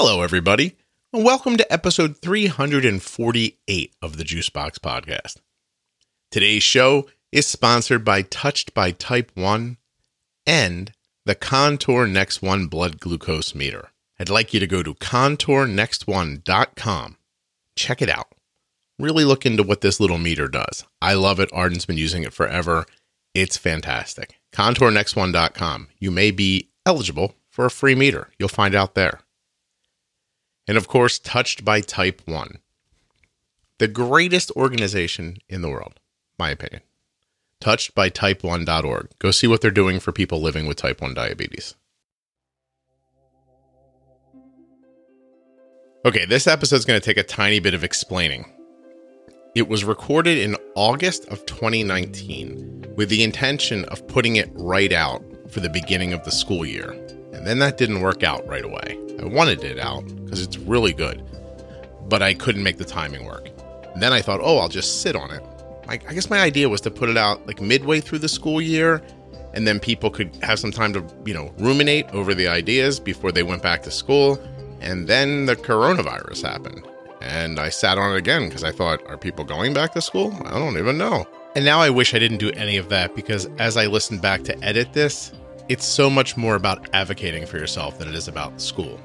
Hello, everybody, and welcome to episode 348 of the Juicebox Podcast. Today's show is sponsored by Touched by Type 1 and the Contour Next One blood glucose meter. I'd like you to go to contournext1.com. Check it out. Really look into what this little meter does. I love it. Arden's been using it forever. It's fantastic. Contournext1.com. You may be eligible for a free meter. You'll find out there. And of course, Touched by Type 1. The greatest organization in the world, my opinion. Touched by Touchedbytype1.org. Go see what they're doing for people living with type 1 diabetes. Okay, this episode's going to take a tiny bit of explaining. It was recorded in August of 2019 with the intention of putting it right out for the beginning of the school year. And then that didn't work out right away. I wanted it out because it's really good, but I couldn't make the timing work. And then I thought, oh, I'll just sit on it. I, I guess my idea was to put it out like midway through the school year, and then people could have some time to, you know, ruminate over the ideas before they went back to school. And then the coronavirus happened. And I sat on it again because I thought, are people going back to school? I don't even know. And now I wish I didn't do any of that because as I listened back to edit this, it's so much more about advocating for yourself than it is about school.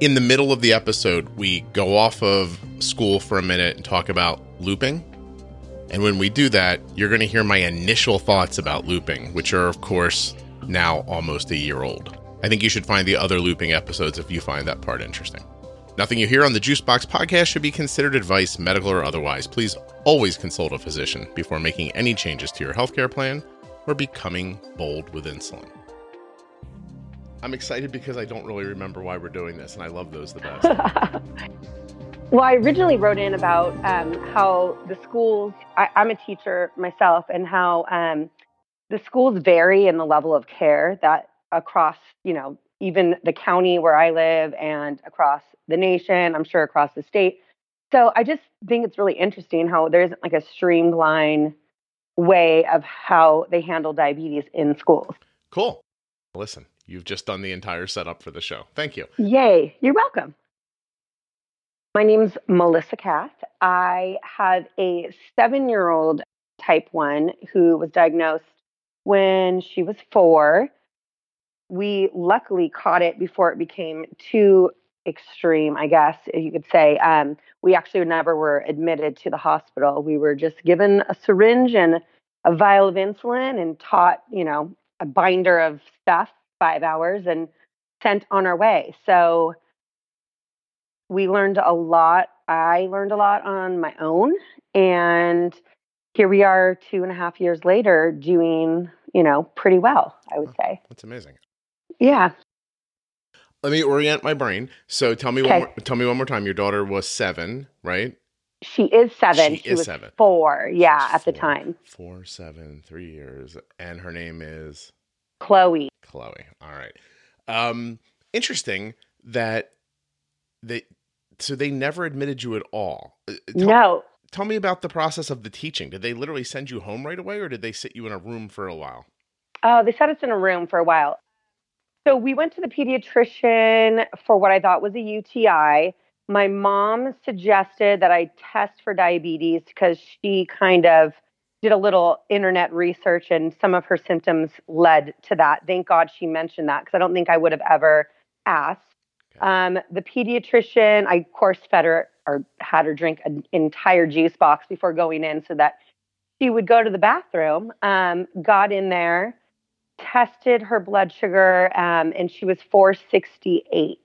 In the middle of the episode, we go off of school for a minute and talk about looping. And when we do that, you're going to hear my initial thoughts about looping, which are, of course, now almost a year old. I think you should find the other looping episodes if you find that part interesting. Nothing you hear on the Juicebox podcast should be considered advice, medical or otherwise. Please always consult a physician before making any changes to your healthcare plan or becoming bold with insulin. I'm excited because I don't really remember why we're doing this, and I love those the best. well, I originally wrote in about um, how the schools, I, am a teacher myself, and how um, the schools vary in the level of care that across, you know, even the county where I live and across the nation, I'm sure across the state. So I just think it's really interesting how there isn't like a streamlined way of how they handle diabetes in schools. Cool. Listen, You've just done the entire setup for the show. Thank you. Yay. You're welcome. My name's Melissa Kath. I have a seven year old type 1 who was diagnosed when she was four. We luckily caught it before it became too extreme, I guess you could say. Um, we actually never were admitted to the hospital. We were just given a syringe and a vial of insulin and taught, you know, a binder of stuff five hours and sent on our way. So we learned a lot. I learned a lot on my own. And here we are two and a half years later doing, you know, pretty well, I would say. That's amazing. Yeah. Let me orient my brain. So tell me okay. one more, tell me one more time. Your daughter was seven, right? She is seven. She, she is seven. Four, yeah, at the time. Four, seven, three years. And her name is Chloe. Chloe. All right. Um, interesting that they so they never admitted you at all. Uh, tell, no. Tell me about the process of the teaching. Did they literally send you home right away, or did they sit you in a room for a while? Oh, they set us in a room for a while. So we went to the pediatrician for what I thought was a UTI. My mom suggested that I test for diabetes because she kind of did a little internet research and some of her symptoms led to that. Thank God she mentioned that because I don't think I would have ever asked. Um, the pediatrician, I of course fed her or had her drink an entire juice box before going in so that she would go to the bathroom. Um, got in there, tested her blood sugar, um, and she was 468.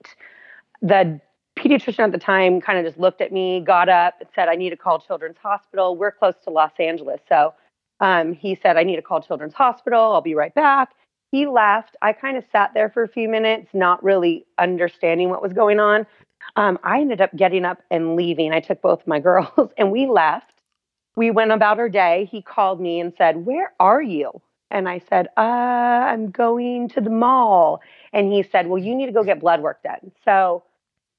The pediatrician at the time kind of just looked at me, got up, and said, I need to call Children's Hospital. We're close to Los Angeles. So um, he said, I need to call Children's Hospital. I'll be right back. He left. I kind of sat there for a few minutes, not really understanding what was going on. Um, I ended up getting up and leaving. I took both my girls and we left. We went about our day. He called me and said, Where are you? And I said, uh, I'm going to the mall. And he said, Well, you need to go get blood work done. So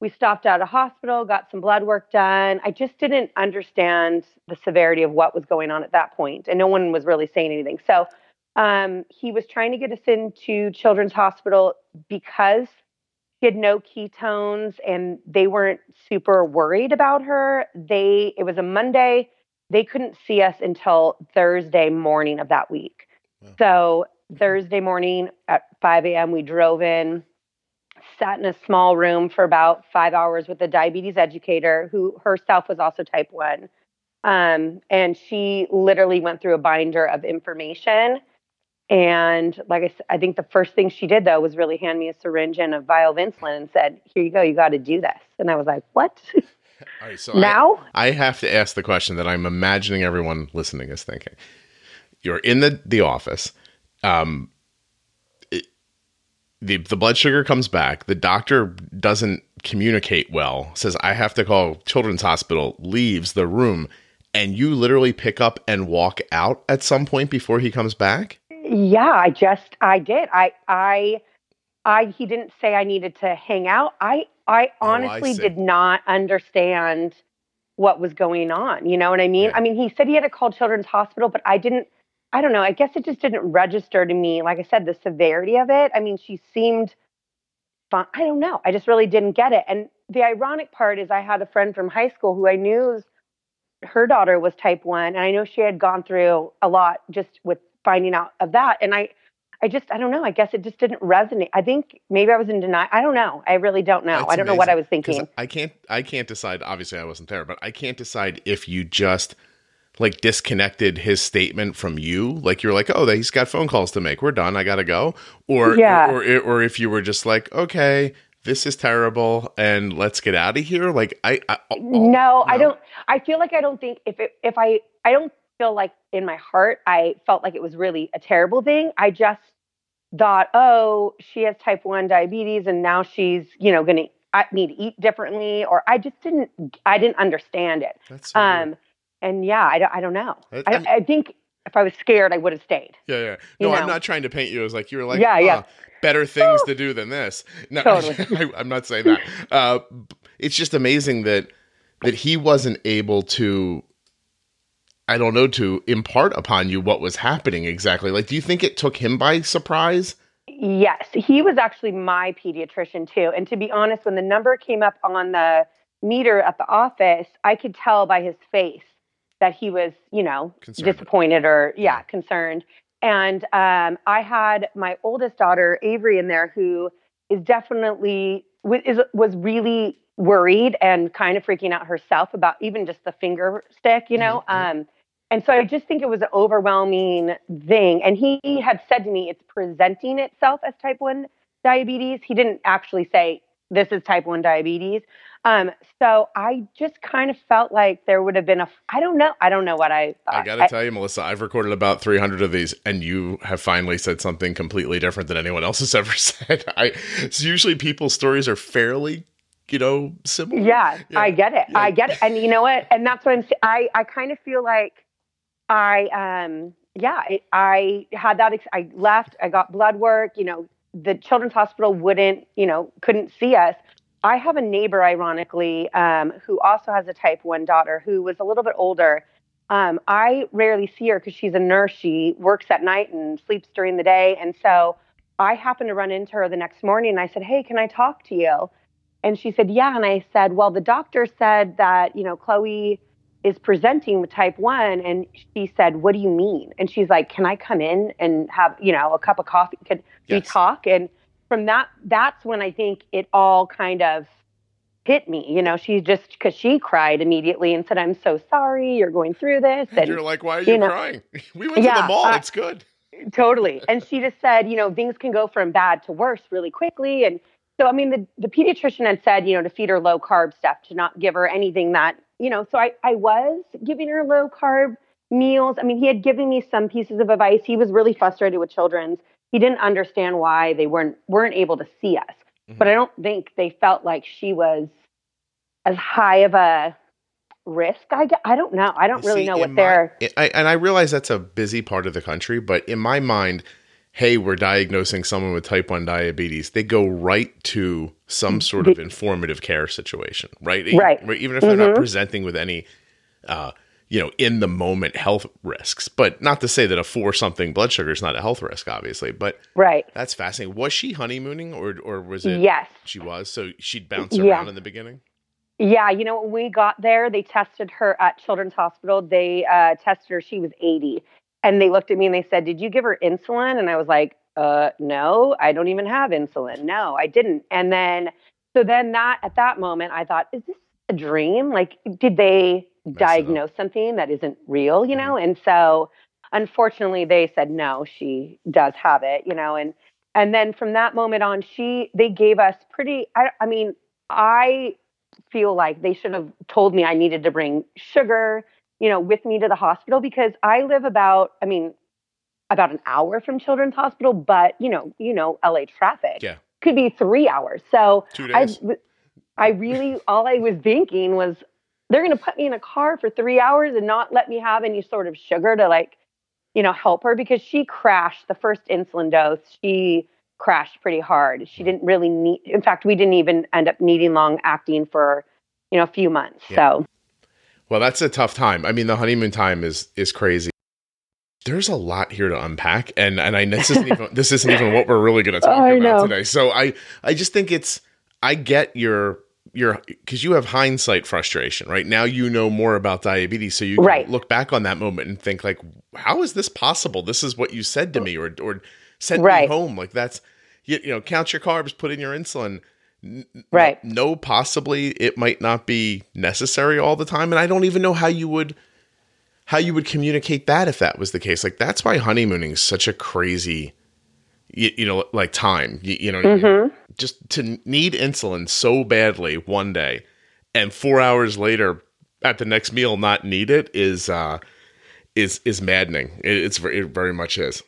we stopped at a hospital, got some blood work done. I just didn't understand the severity of what was going on at that point, and no one was really saying anything. So um, he was trying to get us into Children's Hospital because she she had no ketones and they weren't super worried about her. They it was a Monday. They couldn't see us until Thursday morning of that week. Wow. So Thursday morning at 5 a.m. we drove in, sat in a small room for about five hours with a diabetes educator who herself was also type one. Um, and she literally went through a binder of information and like I said, I think the first thing she did though was really hand me a syringe and a vial of insulin and said, "Here you go. You got to do this." And I was like, "What?" All right, so now I, I, have to ask the question that I'm imagining everyone listening is thinking. You're in the the office. Um, the the blood sugar comes back. The doctor doesn't communicate well. Says I have to call Children's Hospital. Leaves the room, and you literally pick up and walk out at some point before he comes back. Yeah, I just I did. I I I he didn't say I needed to hang out. I I honestly oh, I did not understand what was going on. You know what I mean? Yeah. I mean, he said he had to call Children's Hospital, but I didn't I don't know. I guess it just didn't register to me. Like I said, the severity of it. I mean, she seemed fine. I don't know. I just really didn't get it. And the ironic part is I had a friend from high school who I knew her daughter was type 1 and I know she had gone through a lot just with finding out of that. And I, I just, I don't know. I guess it just didn't resonate. I think maybe I was in denial. I don't know. I really don't know. That's I don't amazing. know what I was thinking. I can't, I can't decide. Obviously, I wasn't there, but I can't decide if you just like disconnected his statement from you. Like you're like, oh, he's got phone calls to make. We're done. I gotta go. Or, yeah. or, or, or if you were just like, okay, this is terrible and let's get out of here. Like I, I oh, no, no, I don't. I feel like I don't think if it, if I, I don't feel like in my heart, I felt like it was really a terrible thing. I just thought, oh, she has type 1 diabetes and now she's, you know, going to I need to eat differently or I just didn't I didn't understand it. That's so um. And yeah, I don't I don't know. I, I, I, think if I was scared, I would have stayed. Yeah, yeah. No, I'm not trying to paint you as like you were like, yeah, yeah. better things to do than this. No, totally. I, am not saying that. Uh, it's just amazing that that he wasn't able to I don't know, to impart upon you what was happening exactly. Like, do you think it took him by surprise? Yes, he was actually my pediatrician too. And to be honest, when the number came up on the meter at the office, I could tell by his face that he was, you know, concerned. disappointed or, yeah, concerned. And um, I had my oldest daughter, Avery, in there who is definitely is, was really worried and kind of freaking out herself about even just the finger stick, you know. Mm-hmm. Um, and so I just think it was an overwhelming thing. And he had said to me, it's presenting itself as type 1 diabetes. He didn't actually say, this is type 1 diabetes. Um, so I just kind of felt like there would have been a, I don't know. I don't know what I thought. I got to tell you, Melissa, I've recorded about 300 of these and you have finally said something completely different than anyone else has ever said. I, so usually people's stories are fairly you know similar yeah, yeah. i get it yeah. i get it and you know what and that's what i'm i i kind of feel like I um yeah, I, I had that. Ex- I left. I got blood work. You know, the children's hospital wouldn't, you know, couldn't see us. I have a neighbor, ironically, um, who also has a type one daughter who was a little bit older. Um, I rarely see her because she's a nurse. She works at night and sleeps during the day, and so I happened to run into her the next morning. and I said, "Hey, can I talk to you?" And she said, "Yeah." And I said, "Well, the doctor said that you know Chloe." is presenting with type 1 and she said what do you mean and she's like can i come in and have you know a cup of coffee could yes. we talk and from that that's when i think it all kind of hit me you know she just because she cried immediately and said i'm so sorry you're going through this and, you're like why are you, you know, crying we went yeah, to the mall uh, it's good totally and she just said you know things can go from bad to worse really quickly and so i mean the, the pediatrician had said you know to feed her low carb stuff to not give her anything that you know, so I, I was giving her low carb meals. I mean, he had given me some pieces of advice. He was really frustrated with children's. He didn't understand why they weren't weren't able to see us. Mm-hmm. But I don't think they felt like she was as high of a risk. I, I don't know. I don't really know what they're. and I realize that's a busy part of the country, but in my mind, hey, we're diagnosing someone with type 1 diabetes, they go right to some sort of informative care situation, right? Right. Even if they're mm-hmm. not presenting with any uh, you know, in the moment health risks. But not to say that a four something blood sugar is not a health risk, obviously. But right, that's fascinating. Was she honeymooning, or or was it? Yes, she was. So she'd bounce around yeah. in the beginning. Yeah, you know, when we got there, they tested her at Children's Hospital. They uh, tested her; she was eighty, and they looked at me and they said, "Did you give her insulin?" And I was like, "Uh, no, I don't even have insulin. No, I didn't." And then, so then that at that moment, I thought, "Is this a dream? Like, did they diagnose something that isn't real, you know? Mm-hmm. And so unfortunately they said no, she does have it, you know, and and then from that moment on she they gave us pretty I, I mean, I feel like they should have told me I needed to bring sugar, you know, with me to the hospital because I live about I mean about an hour from Children's Hospital, but you know, you know, LA traffic. Yeah. Could be 3 hours. So. I I really all I was thinking was they're going to put me in a car for three hours and not let me have any sort of sugar to like, you know, help her because she crashed the first insulin dose. She crashed pretty hard. She didn't really need, in fact, we didn't even end up needing long acting for, you know, a few months. Yeah. So, well, that's a tough time. I mean, the honeymoon time is, is crazy. There's a lot here to unpack, and and I this isn't even this isn't even what we're really going to talk about know. today. So I I just think it's I get your your because you have hindsight frustration right? Now you know more about diabetes so you can right. look back on that moment and think like how is this possible? This is what you said to me or or sent right. me home. Like that's you, you know count your carbs put in your insulin. Right. no possibly it might not be necessary all the time and i don't even know how you would how you would communicate that if that was the case. Like that's why honeymooning is such a crazy you, you know like time. You, you know mm-hmm just to need insulin so badly one day and four hours later at the next meal not need it is uh is is maddening. It, it's it very much is.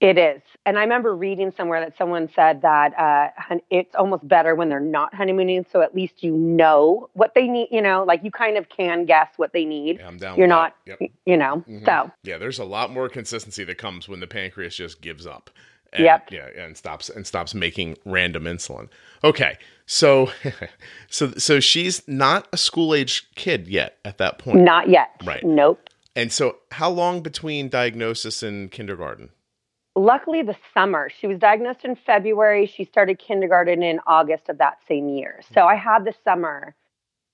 It is. And i remember reading somewhere that someone said that uh it's almost better when they're not honeymooning so at least you know what they need you know like you kind of can guess what they need. Yeah, you're not yep. you know mm-hmm. so. Yeah there's a lot more consistency that comes when the pancreas just gives up and, yep. Yeah, and stops and stops making random insulin. Okay. So so so she's not a school age kid yet at that point. Not yet. Right. Nope. And so how long between diagnosis and kindergarten? Luckily the summer. She was diagnosed in February. She started kindergarten in August of that same year. So I had the summer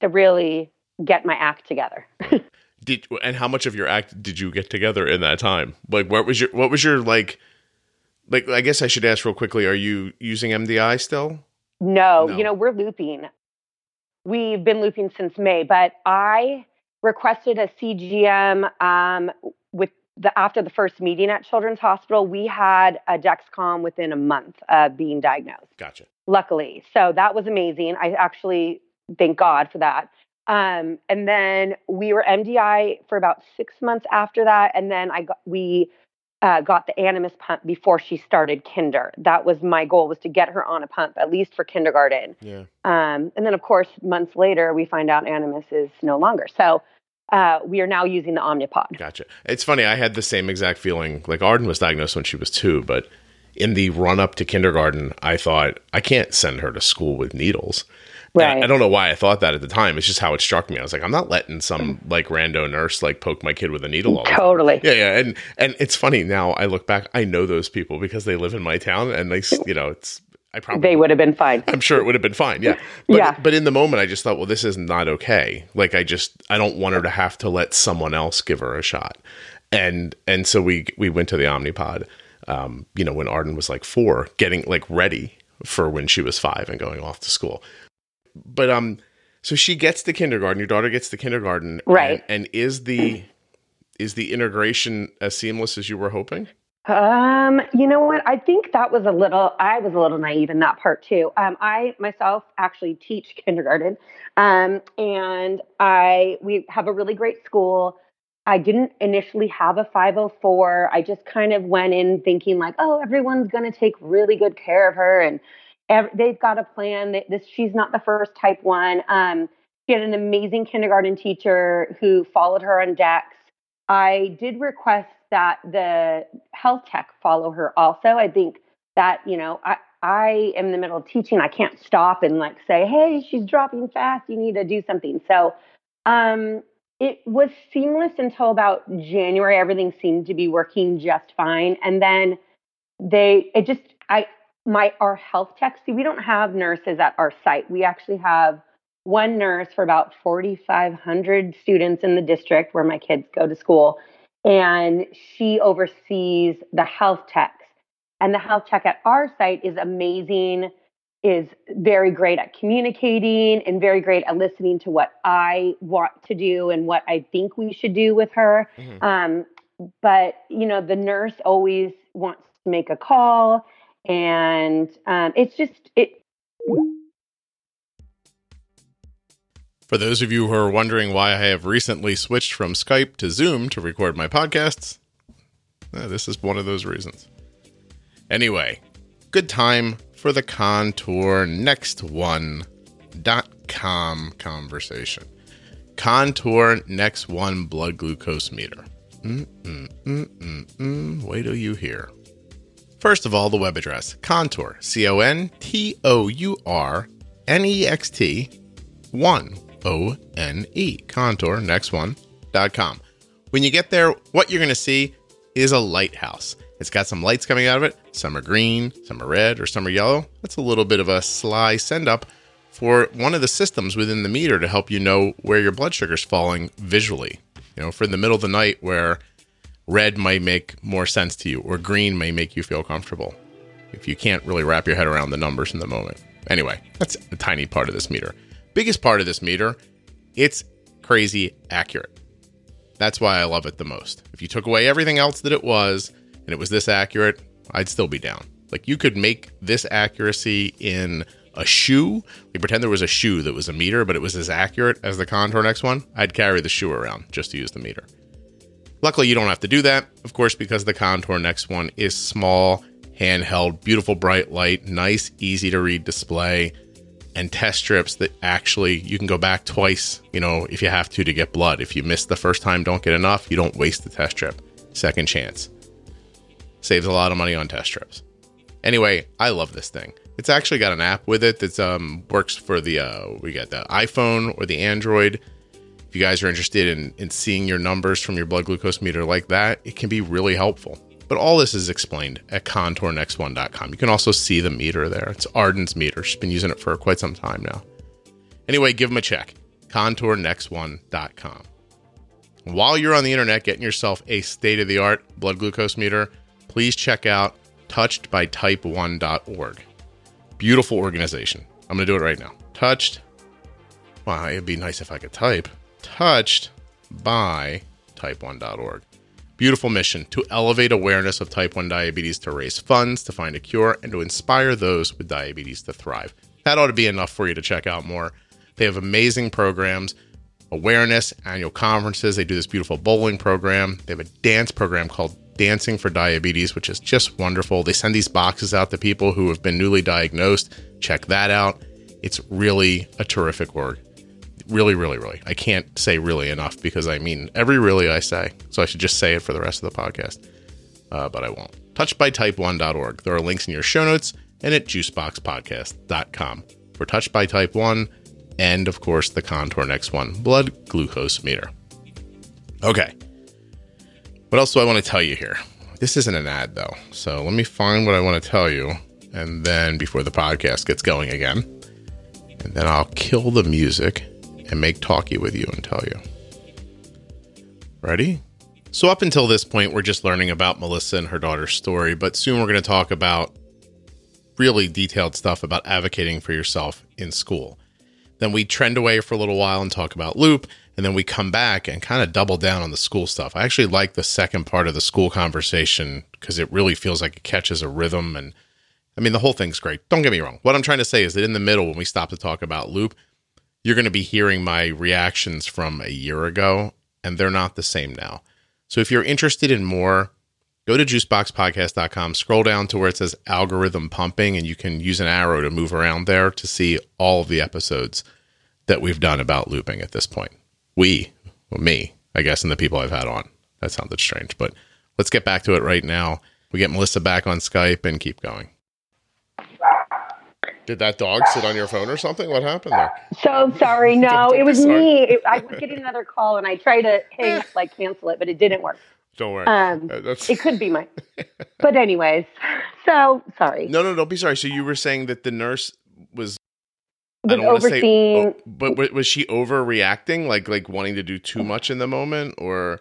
to really get my act together. did and how much of your act did you get together in that time? Like what was your what was your like like, I guess I should ask real quickly: Are you using MDI still? No, no. you know we're looping. We've been looping since May, but I requested a CGM um, with the after the first meeting at Children's Hospital. We had a Dexcom within a month of being diagnosed. Gotcha. Luckily, so that was amazing. I actually thank God for that. Um, and then we were MDI for about six months after that, and then I got we uh, got the Animas pump before she started kinder. That was my goal was to get her on a pump at least for kindergarten. Yeah. Um, and then of course months later we find out Animas is no longer. So uh, we are now using the Omnipod. Gotcha. It's funny. I had the same exact feeling. Like Arden was diagnosed when she was two, but in the run up to kindergarten, I thought I can't send her to school with needles. Right. I don't know why I thought that at the time. It's just how it struck me. I was like, I'm not letting some like rando nurse like poke my kid with a needle. All totally. Yeah, yeah. And and it's funny now. I look back. I know those people because they live in my town, and they, you know, it's. I probably they would have been fine. I'm sure it would have been fine. Yeah. But, yeah. But in the moment, I just thought, well, this is not okay. Like, I just I don't want her to have to let someone else give her a shot. And and so we we went to the Omnipod. Um, you know, when Arden was like four, getting like ready for when she was five and going off to school but um, so she gets to kindergarten. Your daughter gets to kindergarten, right? And, and is the is the integration as seamless as you were hoping? Um, you know what? I think that was a little. I was a little naive in that part too. Um, I myself actually teach kindergarten, um, and I we have a really great school. I didn't initially have a 504. I just kind of went in thinking like, oh, everyone's going to take really good care of her, and Every, they've got a plan. They, this she's not the first type one. Um, she had an amazing kindergarten teacher who followed her on Dex. I did request that the health tech follow her also. I think that you know I I am in the middle of teaching. I can't stop and like say, hey, she's dropping fast. You need to do something. So um, it was seamless until about January. Everything seemed to be working just fine. And then they, it just, I, my, our health tech, see, we don't have nurses at our site. We actually have one nurse for about 4,500 students in the district where my kids go to school. And she oversees the health techs. And the health tech at our site is amazing is very great at communicating and very great at listening to what I want to do and what I think we should do with her. Mm-hmm. Um, but you know, the nurse always wants to make a call, and um, it's just it. For those of you who are wondering why I have recently switched from Skype to Zoom to record my podcasts, eh, this is one of those reasons. Anyway, good time for the Contour Next One.com conversation. Contour Next One blood glucose meter. Mm-mm-mm-mm-mm. Wait till you hear. First of all, the web address Contour, C O N T O U R N E X T 1 O N E, Contour Next One.com. When you get there, what you're going to see is a lighthouse. It's got some lights coming out of it. Some are green, some are red, or some are yellow. That's a little bit of a sly send up for one of the systems within the meter to help you know where your blood sugar is falling visually. You know, for the middle of the night where red might make more sense to you or green may make you feel comfortable if you can't really wrap your head around the numbers in the moment. Anyway, that's a tiny part of this meter. Biggest part of this meter, it's crazy accurate. That's why I love it the most. If you took away everything else that it was, and it was this accurate, I'd still be down. Like you could make this accuracy in a shoe. Like pretend there was a shoe that was a meter, but it was as accurate as the Contour Next One. I'd carry the shoe around just to use the meter. Luckily, you don't have to do that, of course, because the Contour Next One is small, handheld, beautiful bright light, nice, easy to read display, and test strips that actually you can go back twice, you know, if you have to to get blood. If you miss the first time, don't get enough, you don't waste the test strip. Second chance. Saves a lot of money on test strips. Anyway, I love this thing. It's actually got an app with it that um, works for the uh, we got the iPhone or the Android. If you guys are interested in, in seeing your numbers from your blood glucose meter like that, it can be really helpful. But all this is explained at contournext1.com. You can also see the meter there. It's Arden's meter. She's been using it for quite some time now. Anyway, give them a check. Contournext1.com. While you're on the internet getting yourself a state of the art blood glucose meter, please check out touchedbytype1.org. Beautiful organization. I'm going to do it right now. Touched. Wow, it'd be nice if I could type. Touched by type1.org. Beautiful mission to elevate awareness of type 1 diabetes, to raise funds, to find a cure, and to inspire those with diabetes to thrive. That ought to be enough for you to check out more. They have amazing programs, awareness, annual conferences. They do this beautiful bowling program. They have a dance program called Dancing for Diabetes, which is just wonderful. They send these boxes out to people who have been newly diagnosed. Check that out. It's really a terrific org. Really, really, really. I can't say really enough because I mean every really I say. So I should just say it for the rest of the podcast. Uh, but I won't. Touchedbytype1.org. There are links in your show notes and at juiceboxpodcast.com for Touched by Type 1 and, of course, the Contour Next One blood glucose meter. Okay. What else do I want to tell you here? This isn't an ad though. So let me find what I want to tell you. And then before the podcast gets going again, and then I'll kill the music and make talkie with you and tell you. Ready? So, up until this point, we're just learning about Melissa and her daughter's story, but soon we're going to talk about really detailed stuff about advocating for yourself in school. Then we trend away for a little while and talk about Loop, and then we come back and kind of double down on the school stuff. I actually like the second part of the school conversation because it really feels like it catches a rhythm. And I mean, the whole thing's great. Don't get me wrong. What I'm trying to say is that in the middle, when we stop to talk about Loop, you're going to be hearing my reactions from a year ago, and they're not the same now. So if you're interested in more, go to juiceboxpodcast.com, scroll down to where it says algorithm pumping, and you can use an arrow to move around there to see all of the episodes that we've done about looping at this point we, well, me, I guess, and the people I've had on. That sounded strange, but let's get back to it right now. We get Melissa back on Skype and keep going. Did that dog sit on your phone or something? What happened there? So sorry. No, it was sorry. me. It, I was getting another call and I tried to hang, like cancel it, but it didn't work. Don't worry. Um, Uh, that's It could be my. But anyways, so sorry. no, no. Don't be sorry. So you were saying that the nurse was. I don't want to say, oh, but was she overreacting, like like wanting to do too much in the moment, or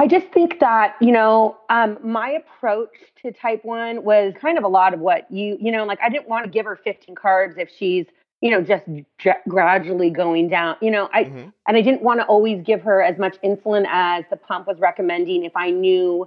I just think that, you know, um, my approach to type one was kind of a lot of what you, you know, like I didn't want to give her 15 carbs if she's, you know, just j- gradually going down, you know, I, Mhm. and I didn't want to always give her as much insulin as the pump was recommending if I knew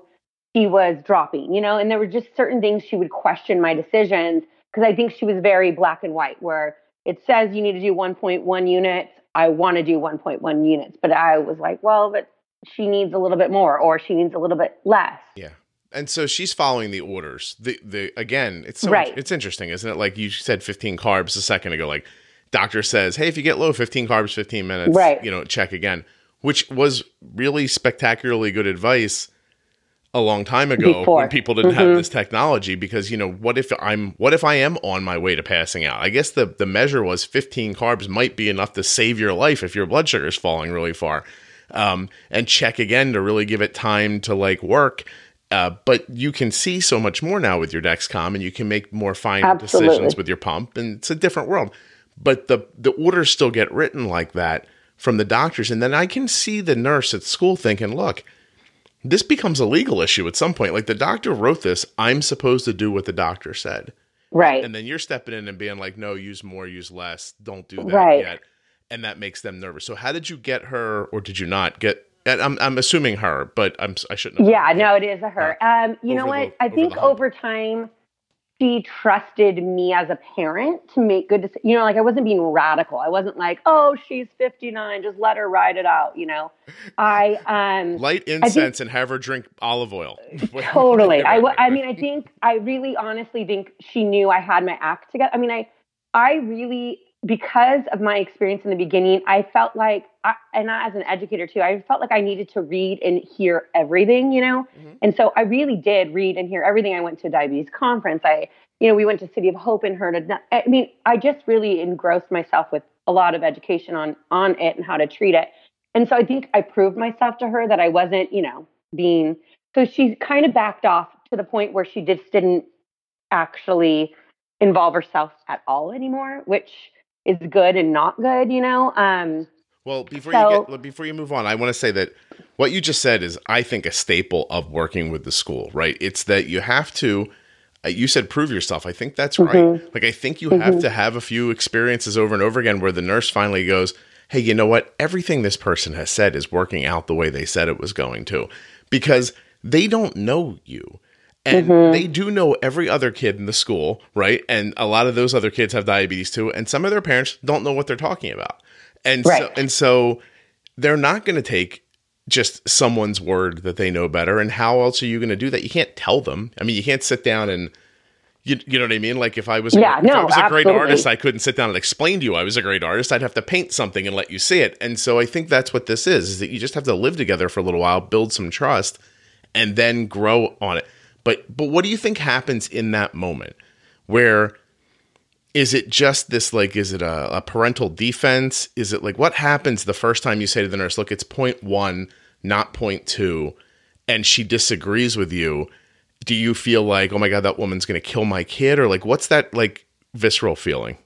she was dropping, you know, and there were just certain things she would question my decisions because I think she was very black and white where it says you need to do 1.1 units. I want to do 1.1 units, but I was like, well, but she needs a little bit more or she needs a little bit less. yeah. And so she's following the orders. The the again, it's so Right. it's interesting, isn't it? Like you said, fifteen carbs a second ago. Like doctor says, hey, if you get low, fifteen carbs, fifteen minutes. Right. You know, check again, which was really spectacularly good advice a long time ago Before. when people didn't have Mhm. this technology because you know what if i'm what if i am on my way to passing out i guess the the measure was 15 carbs might be enough to save your life if your blood sugar is falling really far um, and check again to really give it time to like work uh, but you can see so much more now with your Dexcom, and you can make more fine Absolutely. decisions with your pump, and it's a different world. But the the orders still get written like that from the doctors, and then I can see the nurse at school thinking, "Look, this becomes a legal issue at some point. Like the doctor wrote this, I'm supposed to do what the doctor said, Right. and then you're stepping in and being like, "No, use more, use less, don't do that Right. yet," and that makes them nervous. So, how did you get her, or did you not get? and I'm I'm assuming her, but I'm I shouldn't. Have Yeah, no, it is a her. Um, you know what? the- I over think over time, she trusted me as a parent to make good decisions. You know, like I wasn't being radical. I wasn't like, oh, she's 59, just let her ride it out. You know, I um, Light incense and have her drink olive oil. totally. I, I mean, I think I really honestly think she knew I had my act together. I mean, I, I really, because of my experience in the beginning, I felt like, I, and as an educator too, I felt like I needed to read and hear everything, you know? Mhm. And so I really did read and hear everything. I went to a diabetes conference. I, you know, we went to City of Hope and heard, a, I mean, I just really engrossed myself with a lot of education on, on it and how to treat it. And so I think I proved myself to her that I wasn't, you know, being so she kind of backed off to the point where she just didn't actually involve herself at all anymore, which is good and not good, you know. Um, Well, before So- you get before you move on, I want to say that what you just said is, I think, a staple of working with the school. Right? It's that you have to. uh, You said prove yourself. I think that's right. Mhm. Like I think you have to have a few experiences over and over again where the nurse finally goes, "Hey, you know what? Everything this person has said is working out the way they said it was going to," because they don't know you. And mm-hmm. they do know every other kid in the school, right? And a lot of those other kids have diabetes too, and some of their parents don't know what they're talking about. And so and so they're not going to take just someone's word that they know better. And how else are you going to do that? You can't tell them. I mean, you can't sit down and you, you know what I mean? Like if I was, Yeah, if I no, was a great artist, I couldn't sit down and explain to you I was a great artist. I'd have to paint something and let you see it. And so I think that's what this is, is that you just have to live together for a little while, build some trust, and then grow on it. But but what do you think happens in that moment where is it just this like is it a, a parental defense? Is it like what happens the first time you say to the nurse, look, it's point one, not point two, and she disagrees with you? Do you feel like, oh my god, that woman's gonna kill my kid? Or like what's that like visceral feeling?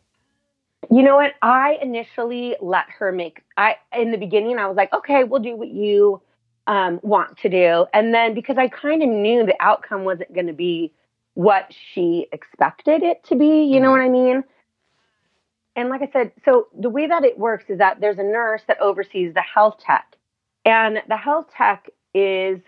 You know what? I initially let her make. I in the beginning, I was like, okay, we'll do what you um, want to do, and then because I kind of knew the outcome wasn't going to be what she expected it to be. You know what I mean? And like I said, so the way that it works is that there's a nurse that oversees the health tech, and the health tech is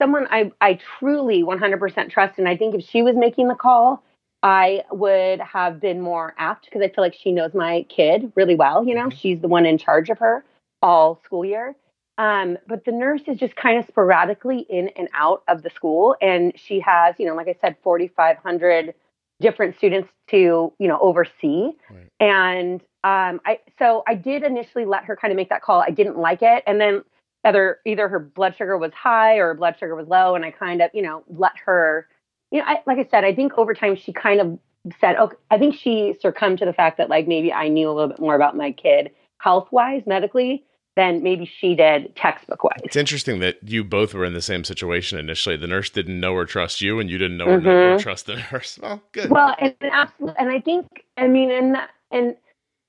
someone I I truly 100% trust, and I think if she was making the call, I would have been more apt because I feel like she knows my kid really well. You know, Mhm. she's the one in charge of her all school year. Um, but the nurse is just kind of sporadically in and out of the school. And she has, you know, like I said, 4,500 different students to, you know, oversee. Right. And um, I, so I did initially let her kind of make that call. I didn't like it. And then either, either her blood sugar was high or her blood sugar was low. And I kind of, you know, let her, you know, I, like I said, I think over time she kind of said, okay, I think she succumbed to the fact that like maybe I knew a little bit more about my kid health wise, medically, than maybe she did textbook wise. It's interesting that you both were in the same situation initially. The nurse didn't know or trust you, and you didn't know mm-hmm. or, trust the nurse. Well, good. Well, and, and absolutely, and I think, I mean, and and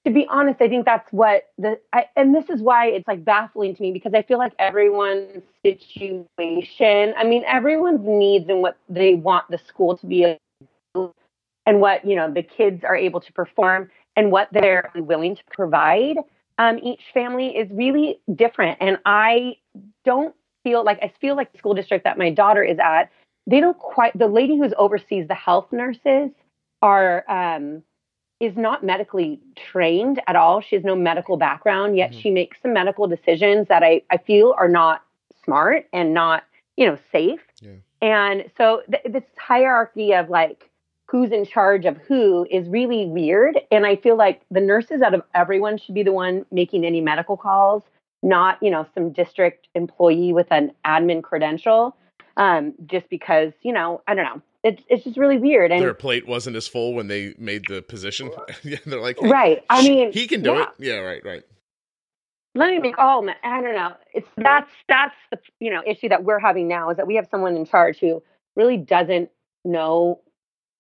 to be honest, I think that's what the I, and this is why it's like baffling to me because I feel like everyone's situation. I mean, everyone's needs and what they want the school to be, and what you know the kids are able to perform and what they're willing to provide. Um, each family is really different, and I don't feel like I feel like the school district that my daughter is at. They don't quite. The lady who's oversees the health nurses are. Um, is not medically trained at all. She has no medical background, yet mm-hmm. she makes some medical decisions that I, I feel are not smart and not, you know, safe. Yeah. And so th- this hierarchy of like who's in charge of who is really weird. And I feel like the nurses out of everyone should be the one making any medical calls, not, you know, some district employee with an admin credential. Um, just because, you know, I don't know it's it's just really weird. And their plate wasn't as full when they made the position. yeah, they're like, hey, right. I mean, he can do yeah. it. Yeah, right, right. Let me make all. Oh, I don't know. It's that's that's the you know issue that we're having now is that we have someone in charge who really doesn't know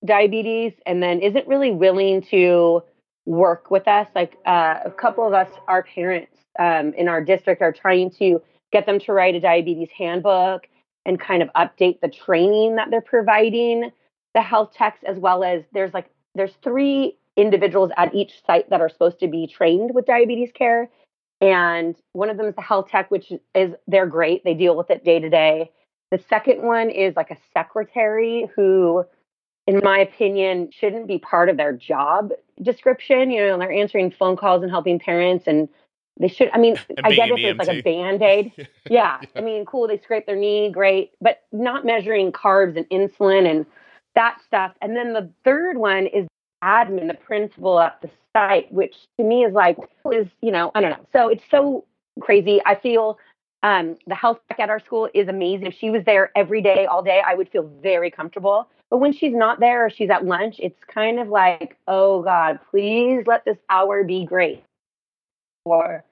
diabetes and then isn't really willing to work with us. Like uh, a couple of us, our parents um, in our district are trying to get them to write a diabetes handbook and kind of update the training that they're providing the health techs as well as there's like there's three individuals at each site that are supposed to be trained with diabetes care and one of them is the health tech which is they're great they deal with it day to day the second one is like a secretary who in my opinion shouldn't be part of their job description you know they're answering phone calls and helping parents and they should. I mean, I get if it's like a band aid. yeah. yeah. I mean, cool. They scrape their knee, great, but not measuring carbs and insulin and that stuff. And then the third one is admin, the principal at the site, which to me is like is you know I don't know. So it's so crazy. I feel um, the health tech at our school is amazing. If she was there every day, all day, I would feel very comfortable. But when she's not there or she's at lunch, it's kind of like, oh God, please let this hour be great. Or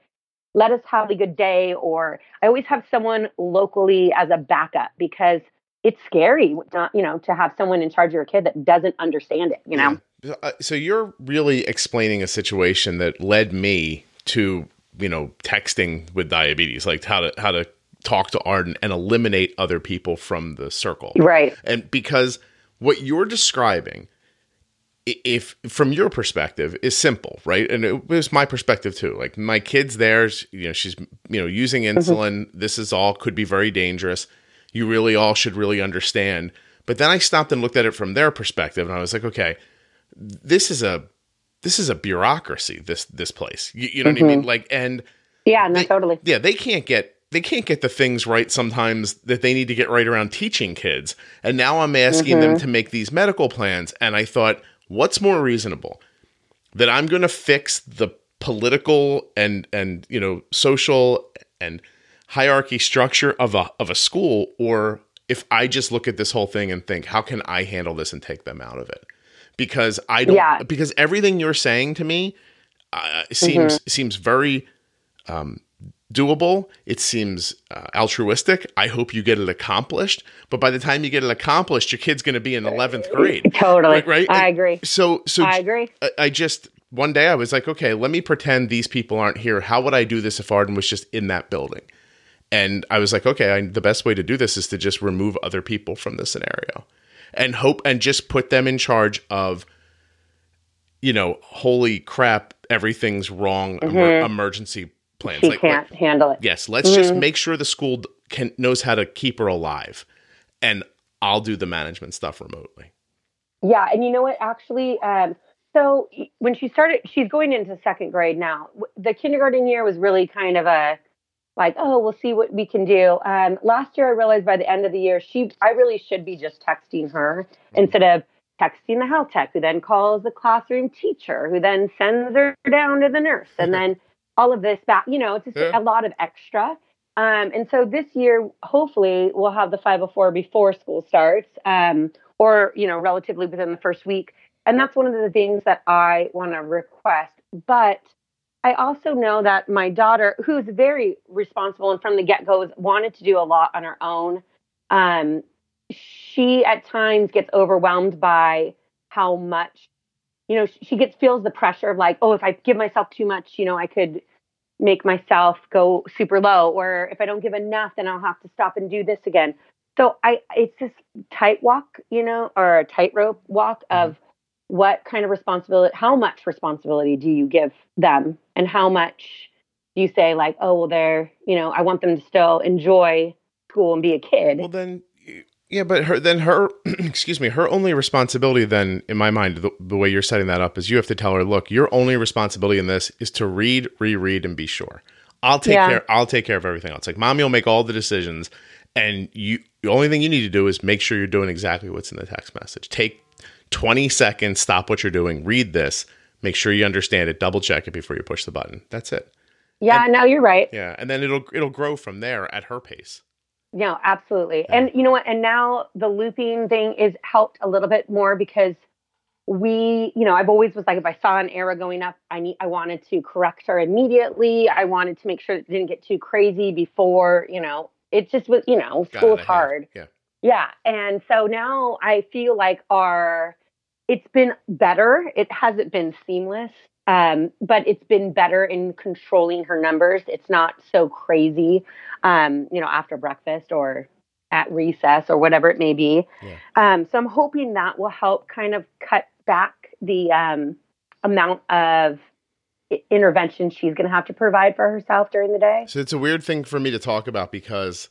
let us have a good day or i always have someone locally as a backup because it's scary not you know to have someone in charge of your kid that doesn't understand it you know yeah. Uh, so you're really explaining a situation that led me to you know texting with diabetes like how to how to talk to arden and eliminate other people from the circle right and because what you're describing if from your perspective is simple, right? And it was my perspective too. Like my kid's there, you know, she's you know using mm-hmm. insulin. Mm-hmm. This is all could be very dangerous. You really all should really understand. But then I stopped and looked at it from their perspective, and I was like, okay, this is a this is a bureaucracy. This this place, you, you know mm-hmm. what I mean? Mm-hmm. Like, and yeah, no, they, totally. Yeah, they can't get they can't get the things right sometimes that they need to get right around teaching kids. And now I'm asking mm-hmm. them to make these medical plans, and I thought What's more reasonable? That I'm going to fix the political and and you know social and hierarchy structure of a of a school or if I just look at this whole thing and think how can I handle this and take them out of it? Because I don't yeah. because everything you're saying to me uh, seems mm-hmm. seems very um, doable. It seems uh, altruistic. I hope you get it accomplished. But by the time you get it accomplished, your kid's going to be in 11th grade. Totally. Right. right? I agree. So, so I agree. I, I, just, one day I was like, okay, let me pretend these people aren't here. How would I do this if Arden was just in that building? And I was like, okay, I, the best way to do this is to just remove other people from the scenario and hope and just put them in charge of, you know, holy crap, everything's wrong, mm-hmm. emer- emergency plans. She like, can't like, handle it. Yes, let's mm-hmm. just make sure the school can knows how to keep her alive, and I'll do the management stuff remotely. Yeah, and you know what? Actually, um, so when she started, she's going into second grade now. The kindergarten year was really kind of a like, oh, we'll see what we can do. Um, last year, I realized by the end of the year, she, I really should be just texting her mm-hmm. instead of texting the health tech, who then calls the classroom teacher, who then sends her down to the nurse, and then all of this back. You know, it's just yeah. a lot of extra. Um, and so this year, hopefully, we'll have the 504 before school starts, um, or you know, relatively within the first week. And that's one of the things that I want to request. But I also know that my daughter, who's very responsible and from the get go wanted to do a lot on her own, um, she at times gets overwhelmed by how much, you know, she gets feels the pressure of like, oh, if I give myself too much, you know, I could make myself go super low, or if I don't give enough, then I'll have to stop and do this again. So I, it's this tight walk, you know, or a tightrope walk mm-hmm. of what kind of responsibility, how much responsibility do you give them, and how much do you say like, oh, well, they're, you know, I want them to still enjoy school and be a kid. Well, then yeah, but her then her excuse me, her only responsibility then in my mind the, the, way you're setting that up is you have to tell her, look, your only responsibility in this is to read, reread and be sure. I'll take yeah. care I'll take care of everything else. Like mommy will make all the decisions and you the only thing you need to do is make sure you're doing exactly what's in the text message. Take 20 seconds, stop what you're doing, read this, make sure you understand it, double check it before you push the button. That's it. Yeah, and, no, you're right. Yeah, and then it'll it'll grow from there at her pace. No, absolutely. Yeah. And you know what? And now the looping thing is helped a little bit more because we, you know, I've always was like, if I saw an error going up, I need, I wanted to correct her immediately. I wanted to make sure it didn't get too crazy before, you know, it just was, you know, school's hard. Yeah. Yeah. And so now I feel like our, it's been better. It hasn't been seamless, um, but it's been better in controlling her numbers. It's not so crazy, um, you know, after breakfast or at recess or whatever it may be. Yeah. Um, so I'm hoping that will help kind of cut back the um, amount of intervention she's going to have to provide for herself during the day. So it's a weird thing for me to talk about because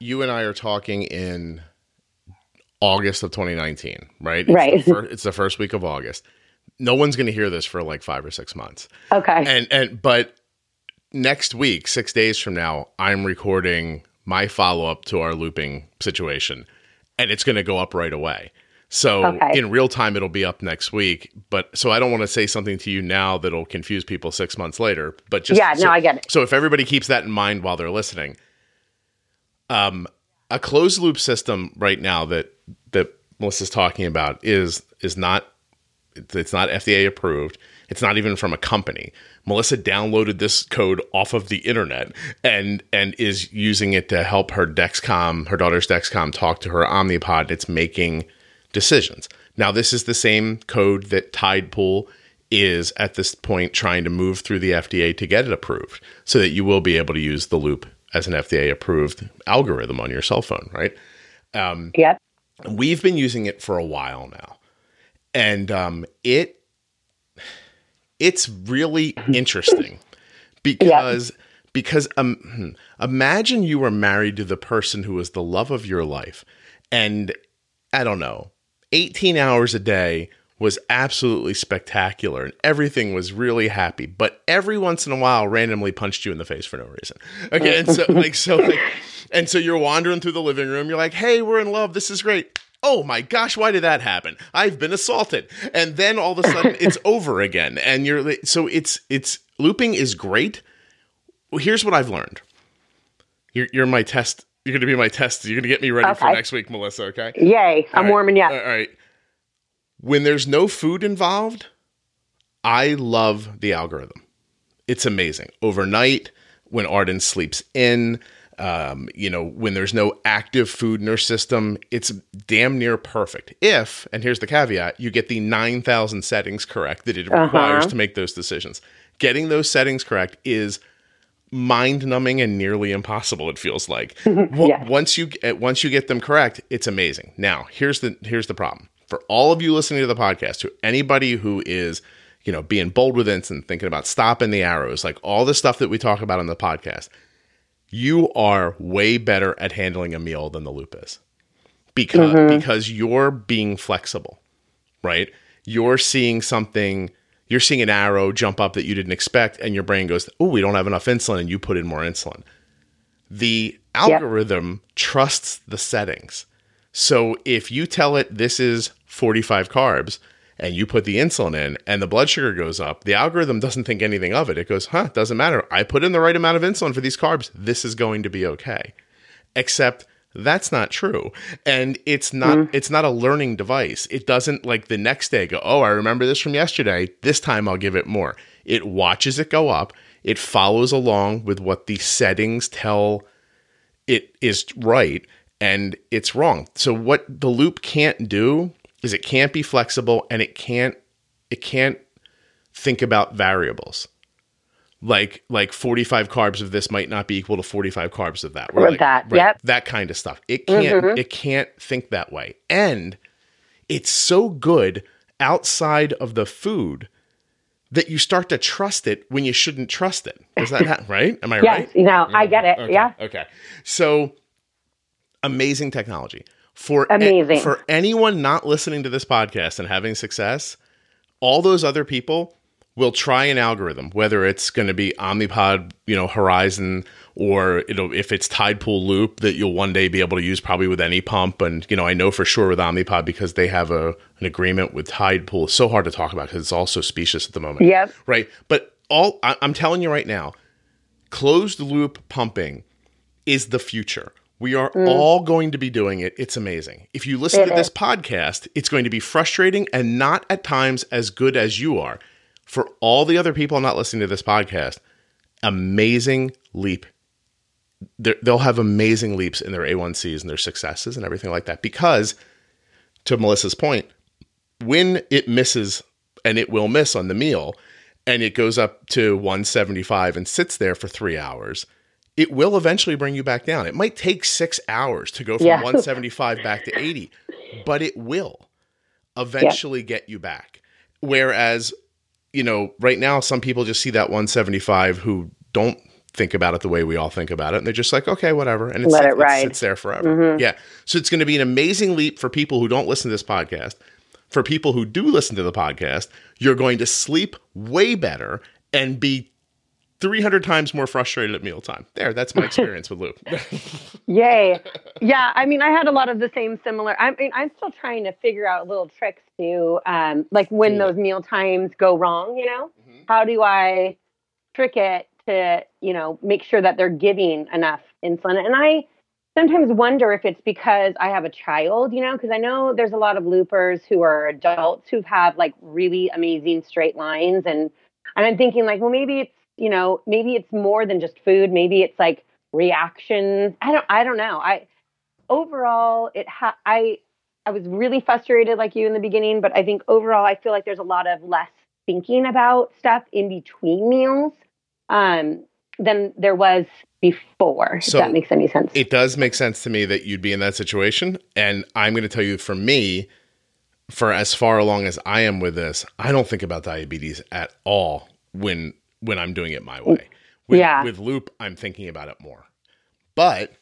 you and I are talking in August of 2019, right? It's right. The fir- it's the first week of August no one's going to hear this for like five or six months. Okay. And and but next week, six days from now, I'm recording my follow up to our looping situation, and it's going to go up right away. So okay. in real time, it'll be up next week. But so I don't want to say something to you now that'll confuse people six months later. But just yeah, so, no, I get it. So if everybody keeps that in mind while they're listening, um, a closed loop system right now that that Melissa's talking about is is not it's not FDA approved. It's not even from a company. Melissa downloaded this code off of the internet and and is using it to help her Dexcom, her daughter's Dexcom, talk to her Omnipod. It's making decisions. Now, this is the same code that Tidepool is at this point trying to move through the FDA to get it approved, so that you will be able to use the loop as an FDA approved algorithm on your cell phone, right? Um, yep. We've been using it for a while now and um, it it's really interesting because yeah. because um, hmm, imagine you were married to the person who was the love of your life, and I don't know, eighteen hours a day was absolutely spectacular and everything was really happy but every once in a while randomly punched you in the face for no reason okay and so like so like and so you're wandering through the living room you're like hey we're in love this is great oh my gosh, why did that happen? I've been assaulted. And then all of a sudden it's over again. And you're so it's it's looping is great. Well, here's what I've learned. You're you're my test. You're going to be my test. You're going to get me ready okay. for next week, Melissa, okay? Yay. I'm right. warming you up. All right. When there's no food involved, I love the algorithm. It's amazing. Overnight, when Arden sleeps in, um, you know, when there's no active food in your system, it's damn near perfect. If, and here's the caveat, you get the 9,000 settings correct that it uh-huh. requires to make those decisions. Getting those settings correct is mind numbing and nearly impossible it feels like yes. once you once you get them correct it's amazing now here's the here's the problem for all of you listening to the podcast to anybody who is you know being bold with instant thinking about stopping the arrows like all the stuff that we talk about on the podcast you are way better at handling a meal than the loop is because mm-hmm. because you're being flexible right you're seeing something you're seeing an arrow jump up that you didn't expect and your brain goes oh we don't have enough insulin and you put in more insulin the algorithm yep. trusts the settings so if you tell it this is 45 carbs and you put the insulin in and the blood sugar goes up, the algorithm doesn't think anything of it. It goes, huh, doesn't matter. I put in the right amount of insulin for these carbs. This is going to be okay. Except That's not true. And it's not mm. it's not a learning device. It doesn't like the next day go, "Oh, I remember this from yesterday. This time I'll give it more." It watches it go up. It follows along with what the settings tell it is right and it's wrong. So what the loop can't do is it can't be flexible and it can't it can't think about variables like like 45 carbs of this might not be equal to 45 carbs of that. Like, that, right, yep. That kind of stuff. It can't mm-hmm. it can't think that way. And it's so good outside of the food that you start to trust it when you shouldn't trust it. Is that happen, right? Am I yes, right? No, yeah. I get it. Okay. Yeah. Okay. So amazing technology. For amazing. A, for anyone not listening to this podcast and having success, all those other people will try an algorithm, whether it's going to be Omnipod, you know, Horizon, or it'll, if it's Tidepool Loop that you'll one day be able to use probably with any pump. And, you know, I know for sure with Omnipod because they have a, an agreement with Tidepool. It's so hard to talk about because it's all so specious at the moment. Yep. Right. But all I, I'm telling you right now, closed loop pumping is the future. We are mm. all going to be doing it. It's amazing. If you listen it to is. this podcast, it's going to be frustrating and not at times as good as you are for all the other people not listening to this podcast, amazing leap. they will have amazing leaps in their A1Cs and their successes and everything like that. Because, to Melissa's point, when it misses, and it will miss on the meal, and it goes up to 175 and sits there for three hours, it will eventually bring you back down. It might take six hours to go from yeah. 175 back to 80, but it will eventually yeah. get you back. Whereas you know, right now some people just see that 175 who don't think about it the way we all think about it, and they're just like, okay, whatever, and it's, Let it, ride. sits there forever. Mm-hmm. Yeah, so it's going to be an amazing leap for people who don't listen to this podcast. For people who do listen to the podcast, you're going to sleep way better and be 300 times more frustrated at mealtime. There, that's my experience with Loop. Yay. Yeah, I mean, I had a lot of the same similar. I mean, I'm still trying to figure out little tricks to, um, like when those meal times go wrong, you know? Mm-hmm. How do I trick it to, you know, make sure that they're giving enough insulin? And I sometimes wonder if it's because I have a child, you know, because I know there's a lot of loopers who are adults who have like really amazing straight lines and and I'm thinking like, well, maybe it's you know, maybe it's more than just food. Maybe it's like reactions. I don't, I don't know. I overall, it ha- I, I was really frustrated like you in the beginning, but I think overall, I feel like there's a lot of less thinking about stuff in between meals um, than there was before. So if that makes any sense. It does make sense to me that you'd be in that situation, and I'm going to tell you, for me, for as far along as I am with this, I don't think about diabetes at all when when I'm doing it my way. With, yeah. With Loop, I'm thinking about it more. But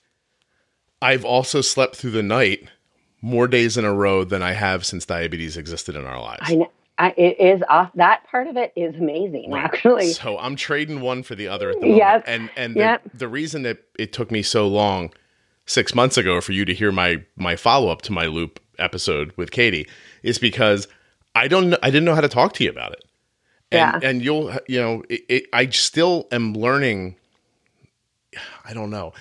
I've also slept through the night more days in a row than I have since diabetes existed in our lives. I know. I, it is off. That part of it is amazing, right. actually. So I'm trading one for the other at the moment. Yep. And and the, yep. the reason that it took me so long six months ago for you to hear my my follow up to my loop episode with Katie is because I don't I didn't know how to talk to you about it and, yeah. and you'll you know it, it, i still am learning i don't know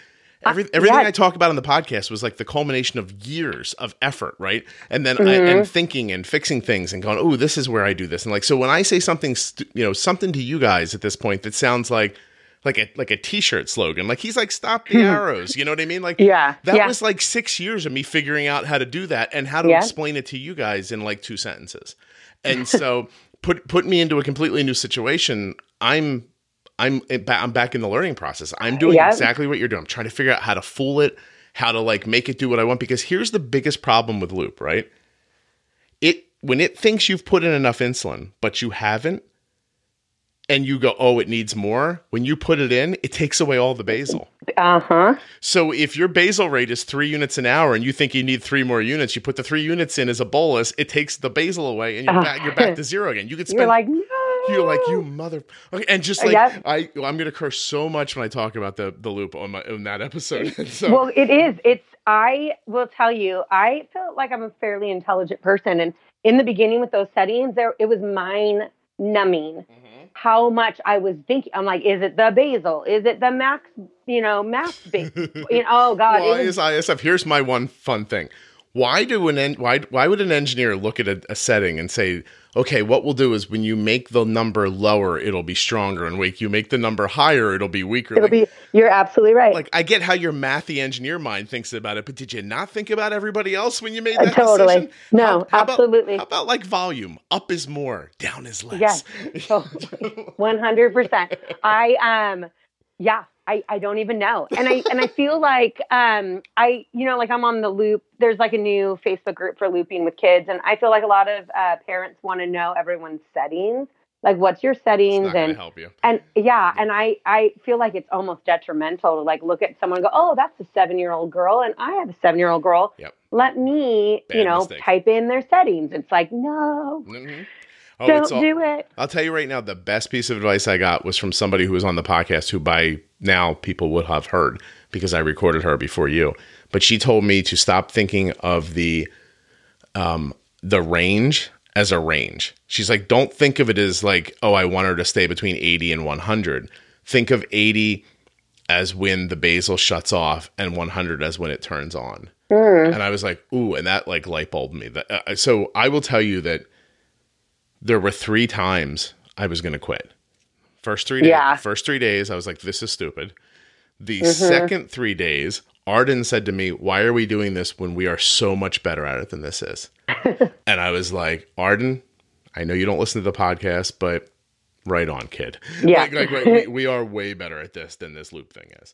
Every, everything yeah. I talk about on the podcast was like the culmination of years of effort, right? And then mm-hmm. I, and thinking and fixing things and going, oh, this is where I do this. And like, so when I say something, stu- you know, something to you guys at this point that sounds like like a like a t-shirt slogan, like he's like, stop the arrows. You know what I mean? Like, yeah, that yeah. was like six years of me figuring out how to do that and how to yeah. explain it to you guys in like two sentences. And so put put me into a completely new situation, I'm I'm eh, I'm back in the learning process. I'm doing yep. exactly what you're doing. I'm trying to figure out how to fool it, how to like make it do what I want. Because here's the biggest problem with Loop, right? It when it thinks you've put in enough insulin, but you haven't, and you go, oh, it needs more. When you put it in, it takes away all the basal. Uh huh. So if your basal rate is three units an hour and you think you need three more units, you put the three units in as a bolus. It takes the basal away, and you're, uh, back, you're back to zero again. You could spend. You're like, no. You're like you mother. Okay, and just like yep. I, I'm gonna curse so much when I talk about the the loop on my on that episode. so. Well, it is. It's. I will tell you. I feel like I'm a fairly intelligent person, and in the beginning with those settings, there it was mind numbing. Mm-hmm how much I was thinking. I'm like, is it the basal? Is it the max? You know, max base? you know, oh God! Why is ISF? Here's my one fun thing. Why do an en- why why would an engineer look at a, a setting and say, okay, what we'll do is when you make the number lower, it'll be stronger, and when you make the number higher, it'll be weaker. It'll Like- be. You're absolutely right. like I get how your mathy engineer mind thinks about it, but did you not think about everybody else when you made Uh, that totally. decision? No, absolutely. About, how about like volume? Up is more, down is less. Yes, one hundred percent. I um, yeah, I I don't even know, and I and I feel like um, I you know like I'm on the loop. There's like a new Facebook group for looping with kids, and I feel like a lot of uh, parents want to know everyone's settings, like what's your settings and help you. and yeah, and I I feel like it's almost detrimental to like look at someone and go, oh, that's a seven year old girl, and I have a seven year old girl. Yep. Let me, Bad you know, mistake. type in their settings. It's like, no, Mhm. Oh, don't all, do it. I'll tell you right now, the best piece of advice I got was from somebody who was on the podcast who by now people would have heard because I recorded her before you. But she told me to stop thinking of the um the range as a range. She's like, don't think of it as like, oh, I want her to stay between 80 and 100. Think of 80 as when the basal shuts off and 100 as when it turns on. Mm. And I was like, ooh, and that like light bulbed me. That, uh, so I will tell you that there were three times I was going to quit. First three days, Yeah. first three days, I was like, this is stupid. The Mm-hmm. second three days, Arden said to me, why are we doing this when we are so much better at it than this is? and I was like, Arden, I know you don't listen to the podcast, but right on, kid. Yeah. like, like, we, we are way better at this than this loop thing is.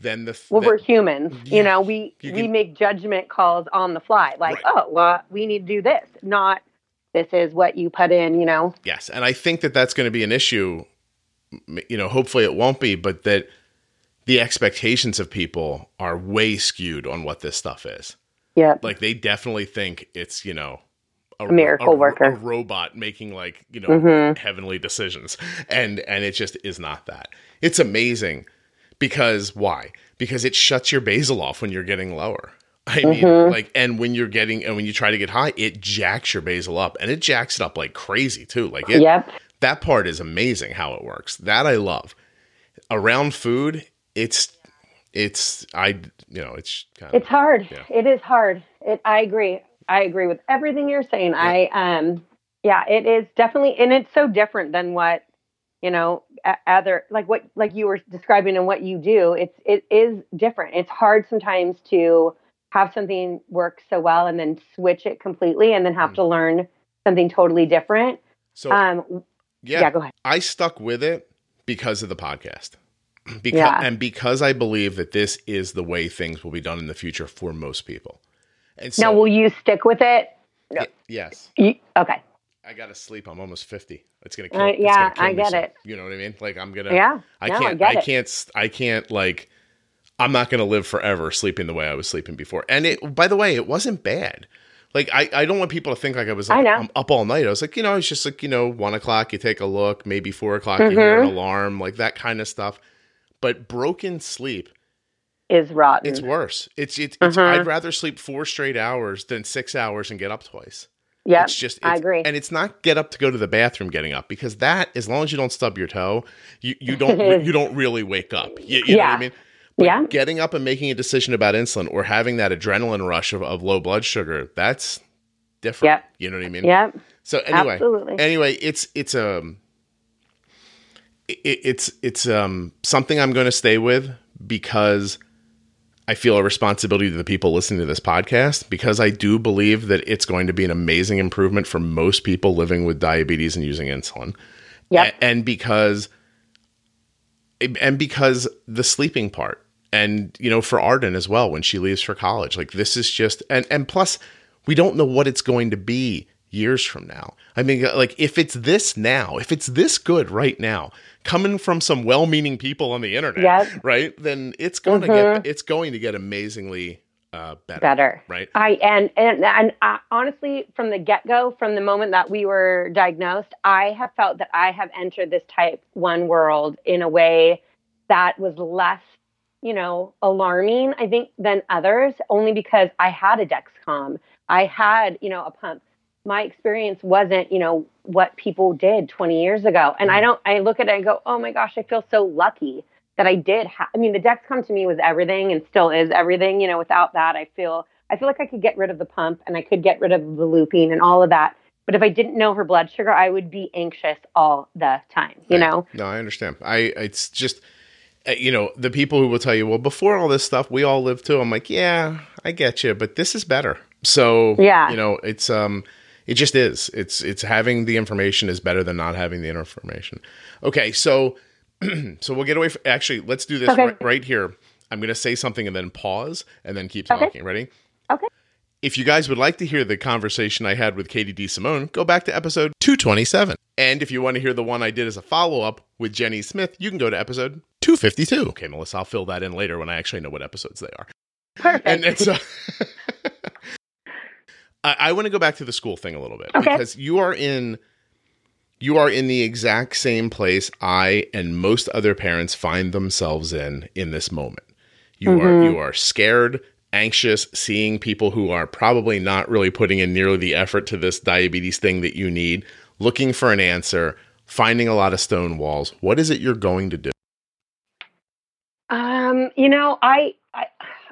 Then the, Well, the- we're humans. Yeah, You know, we you we can- make judgment calls on the fly. Like, Right. oh, well, we need to do this. Not this is what you put in. You know. Yes, and I think that that's going to be an issue. You know, hopefully it won't be, but that the expectations of people are way skewed on what this stuff is. Yeah. Like they definitely think it's you know a, miracle a- worker. a robot making like you know Mhm. heavenly decisions, and and it just is not that. It's amazing because why? Because it shuts your basal off when you're getting lower. I mean, Mhm. like, and when you're getting, and when you try to get high, it jacks your basal up, and it jacks it up like crazy too. Like, it, Yep. that part is amazing how it works. That I love. Around food, it's it's I you know it's kind of It's hard. Yeah. It is hard. It. I agree. I agree with everything you're saying. I um. Yeah, it is definitely, and it's so different than what you know other like what like you were describing and what you do. It's it is different. It's hard sometimes to have something work so well and then switch it completely and then have Mm. to learn something totally different. so Um. yeah, Yeah. go ahead. I stuck with it because of the podcast. Because Yeah. and because I believe that this is the way things will be done in the future for most people. And so now, will you stick with it? y- yes. You, okay. I gotta sleep. I'm almost fifty. It's gonna Uh, kill. it's yeah, gonna kill I get it. You know what I mean? Like I'm gonna. Yeah. I no, I can't. get I can't. I can't like. I'm not gonna live forever sleeping the way I was sleeping before. And it. By the way, it wasn't bad. Like I, I don't want people to think like I was like I up all night. I was like, you know, it's just like, you know, one o'clock, you take a look, maybe four o'clock, you hear an Mhm. alarm, like that kind of stuff. But broken sleep, Is rotten. it's worse. It's it's, it's Mhm. I'd rather sleep four straight hours than six hours and get up twice. Yeah, It's just I agree. and it's not get up to go to the bathroom getting up because that as long as you don't stub your toe, you, you don't you don't really wake up. You, you know what I mean? Yeah. getting up and making a decision about insulin or having that adrenaline rush of, of low blood sugar, that's different. Yep. You know what I mean? Yep. So anyway, Absolutely. anyway, it's it's um it, it's it's um something I'm going to stay with because I feel a responsibility to the people listening to this podcast because I do believe that it's going to be an amazing improvement for most people living with diabetes and using insulin. Yep. A- and because and because the sleeping part and you know for Arden as well when she leaves for college like this is just and and plus we don't know what it's going to be years from now. I mean like if it's this now, if it's this good right now coming from some well-meaning people on the internet, Yep. right? Then it's going to Mhm. get it's going to get amazingly uh better, Better. right? I and and and uh, honestly, from the get go, from the moment that we were diagnosed, I have felt that I have entered this type one world in a way that was less, you know, alarming. I think than others, only because I had a Dexcom, I had, you know, a pump. my experience wasn't, you know, what people did 20 years ago. And I mm. don't, I look at it and go, oh my gosh, I feel so lucky that I did. Ha- I mean, the Dexcom to me was everything and still is everything. You know, without that, I feel, I feel like I could get rid of the pump and I could get rid of the looping and all of that. But if I didn't know her blood sugar, I would be anxious all the time, you Right. know? No, I understand. I it's just you know the people who will tell you, well, before all this stuff, we all lived too. I'm like, yeah, I get you, but this is better. So Yeah. you know, it's um, it just is. It's it's having the information is better than not having the information. Okay, so so we'll get away. From, actually, let's do this Okay. right, right here. I'm going to say something and then pause and then keep Okay. talking. Ready? Okay. If you guys would like to hear the conversation I had with Katie DiSimone, go back to episode 227. And if you want to hear the one I did as a follow up with Jenny Smith, you can go to episode 252. Okay, Melissa, I'll fill that in later when I actually know what episodes they are. Perfect. And it's. Uh, I, I want to go back to the school thing a little bit Okay. because you are in. You are in the exact same place I and most other parents find themselves in in this moment. You are you are scared, anxious, seeing people who are probably not really putting in nearly the effort to this diabetes thing that you need, looking for an answer, finding a lot of stone walls. What is it you're going to do? Um, you know, I, I,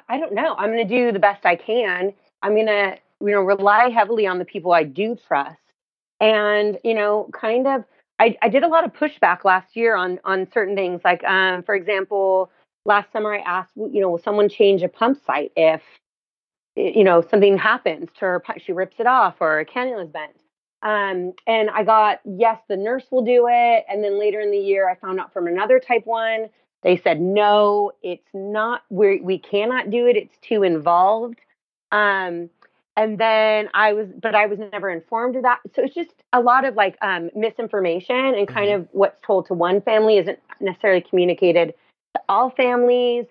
I don't know. I'm going to do the best I can. I'm going to, you know, rely heavily on the people I do trust, and you know, kind of. I, I did a lot of pushback last year on on certain things. Like, um, for example, last summer I asked, you know, will someone change a pump site if, you know, something happens to her? She rips it off or a cannula is bent. Um, and I got yes, the nurse will do it. And then later in the year, I found out from another type one they said no it's not we we cannot do it it's too involved. Um and then i was but i was never informed of that. So it's just a lot of like um misinformation and kind of what's told to one family isn't necessarily communicated to all families.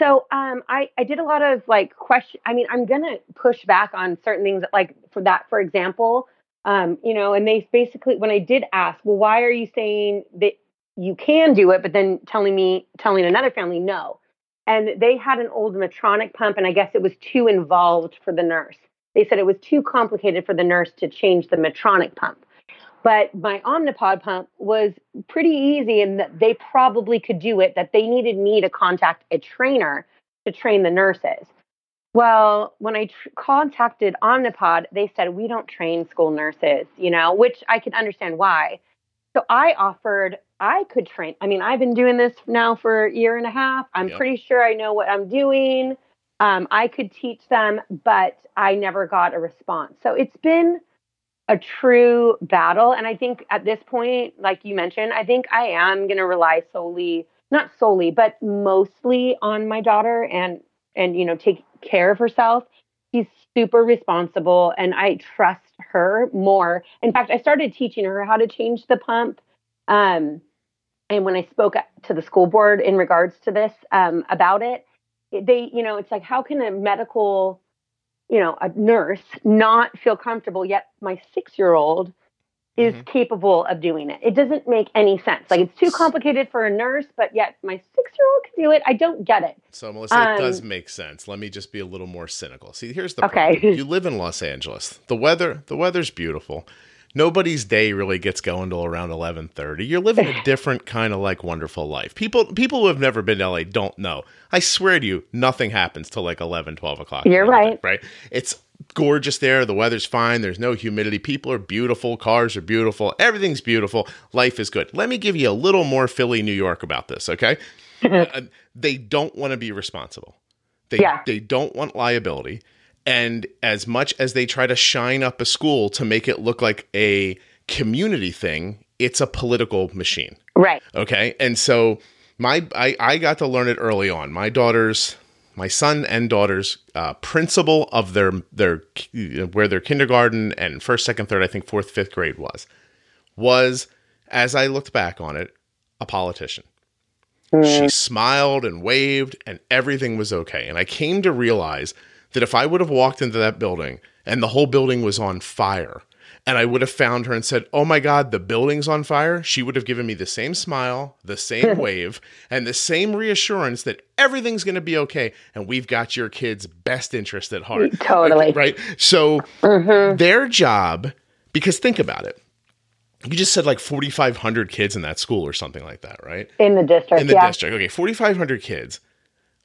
So um i i did a lot of like question i mean i'm gonna push back on certain things like for that for example um you know and they basically when i did ask well why are you saying that you can do it, but then telling me, telling another family no. And they had an old Medtronic pump, and I guess it was too involved for the nurse. They said it was too complicated for the nurse to change the Medtronic pump. But my Omnipod pump was pretty easy, and that they probably could do it. That they needed me to contact a trainer to train the nurses. Well, when I tr- contacted Omnipod, they said we don't train school nurses, you know, which I can understand why. So I offered I could train. I mean, I've been doing this now for a year and a half. I'm Yep. pretty sure I know what I'm doing. Um, I could teach them, but I never got a response. So it's been a true battle. And I think at this point, like you mentioned, I think I am going to rely solely, not solely, but mostly on my daughter and, and, you know, take care of herself. She's super responsible and I trust her more. In fact, I started teaching her how to change the pump. Um, and when I spoke to the school board in regards to this um, about it, they, you know, it's like, how can a medical, you know, a nurse not feel comfortable yet my six year old is Mhm. capable of doing it? It doesn't make any sense. Like, it's too complicated for a nurse, but yet my six year old can do it. I don't get it. So, Melissa, it Um, does make sense. Let me just be a little more cynical. See, here's the Okay. problem. You live in Los Angeles. The weather, the weather's beautiful. Nobody's day really gets going till around eleven thirty. You're living a different kind of like wonderful life. People, people who have never been to LA don't know. I swear to you, nothing happens till like 11, 12 o'clock. You're the day, right. Right? It's gorgeous there. The weather's fine. There's no humidity. People are beautiful. Cars are beautiful. Everything's beautiful. Life is good. Let me give you a little more Philly, New York about this. Okay. Uh, they don't want to be responsible. They Yeah. they don't want liability. And as much as they try to shine up a school to make it look like a community thing, it's a political machine. Right. Okay. And so my I, I got to learn it early on. My daughter's my son and daughter's uh, principal of their their where their kindergarten and first, second, third, I think fourth, fifth grade was was as I looked back on it, a politician. She smiled and waved, and everything was okay. And I came to realize that if I would have walked into that building and the whole building was on fire, and I would have found her and said, "Oh my god, the building's on fire." She would have given me the same smile, the same wave, and the same reassurance that everything's going to be okay and we've got your kids' best interest at heart. Totally. Like, right? So Mhm. their job because think about it. You just said like 4500 kids in that school or something like that, right? In the district, in the yeah. district. Okay, 4,500 kids.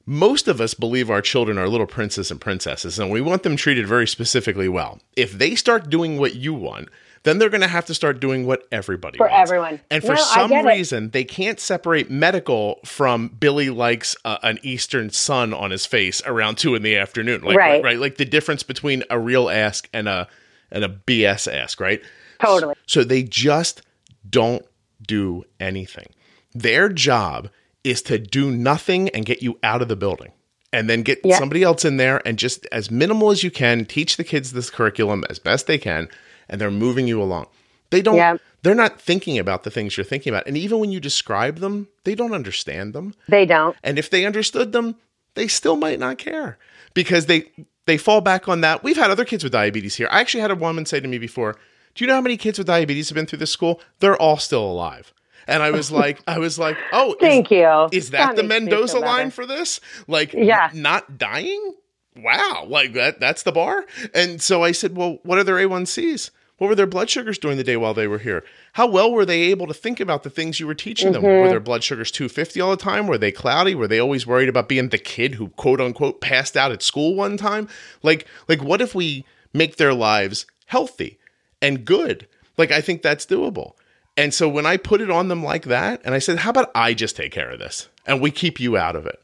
Most of us believe our children are little princes and princesses, and we want them treated very specifically well. If they start doing what you want, then they're going to have to start doing what everybody For wants. everyone. And for No, some get it. reason, they can't separate medical from Billy likes uh, an Eastern sun on his face around two in the afternoon. Like, Right. right, like the difference between a real ask and a and a BS ask, right? Totally. So they just don't do anything. Their job is to do nothing and get you out of the building. And then get Yeah. somebody else in there and just as minimal as you can, teach the kids this curriculum as best they can, and they're moving you along. They don't Yeah. they're not thinking about the things you're thinking about. And even when you describe them, they don't understand them. They don't. And if they understood them, they still might not care because they they fall back on that. We've had other kids with diabetes here. I actually had a woman say to me before, "Do you know how many kids with diabetes have been through this school? They're all still alive." And I was like, I was like, "Oh, is, Thank you. is that, the Mendoza line for this? Like, Yeah. not dying? Wow, like that that's the bar?" And so I said, "Well, what are their A1Cs?" What were their blood sugars during the day while they were here? How well were they able to think about the things you were teaching them? Mm-hmm. Were their blood sugars 250 all the time? Were they cloudy? Were they always worried about being the kid who quote unquote passed out at school one time? Like like what if we make their lives healthy and good? Like I think that's doable. And so when I put it on them like that and I said, "How about I just take care of this and we keep you out of it?"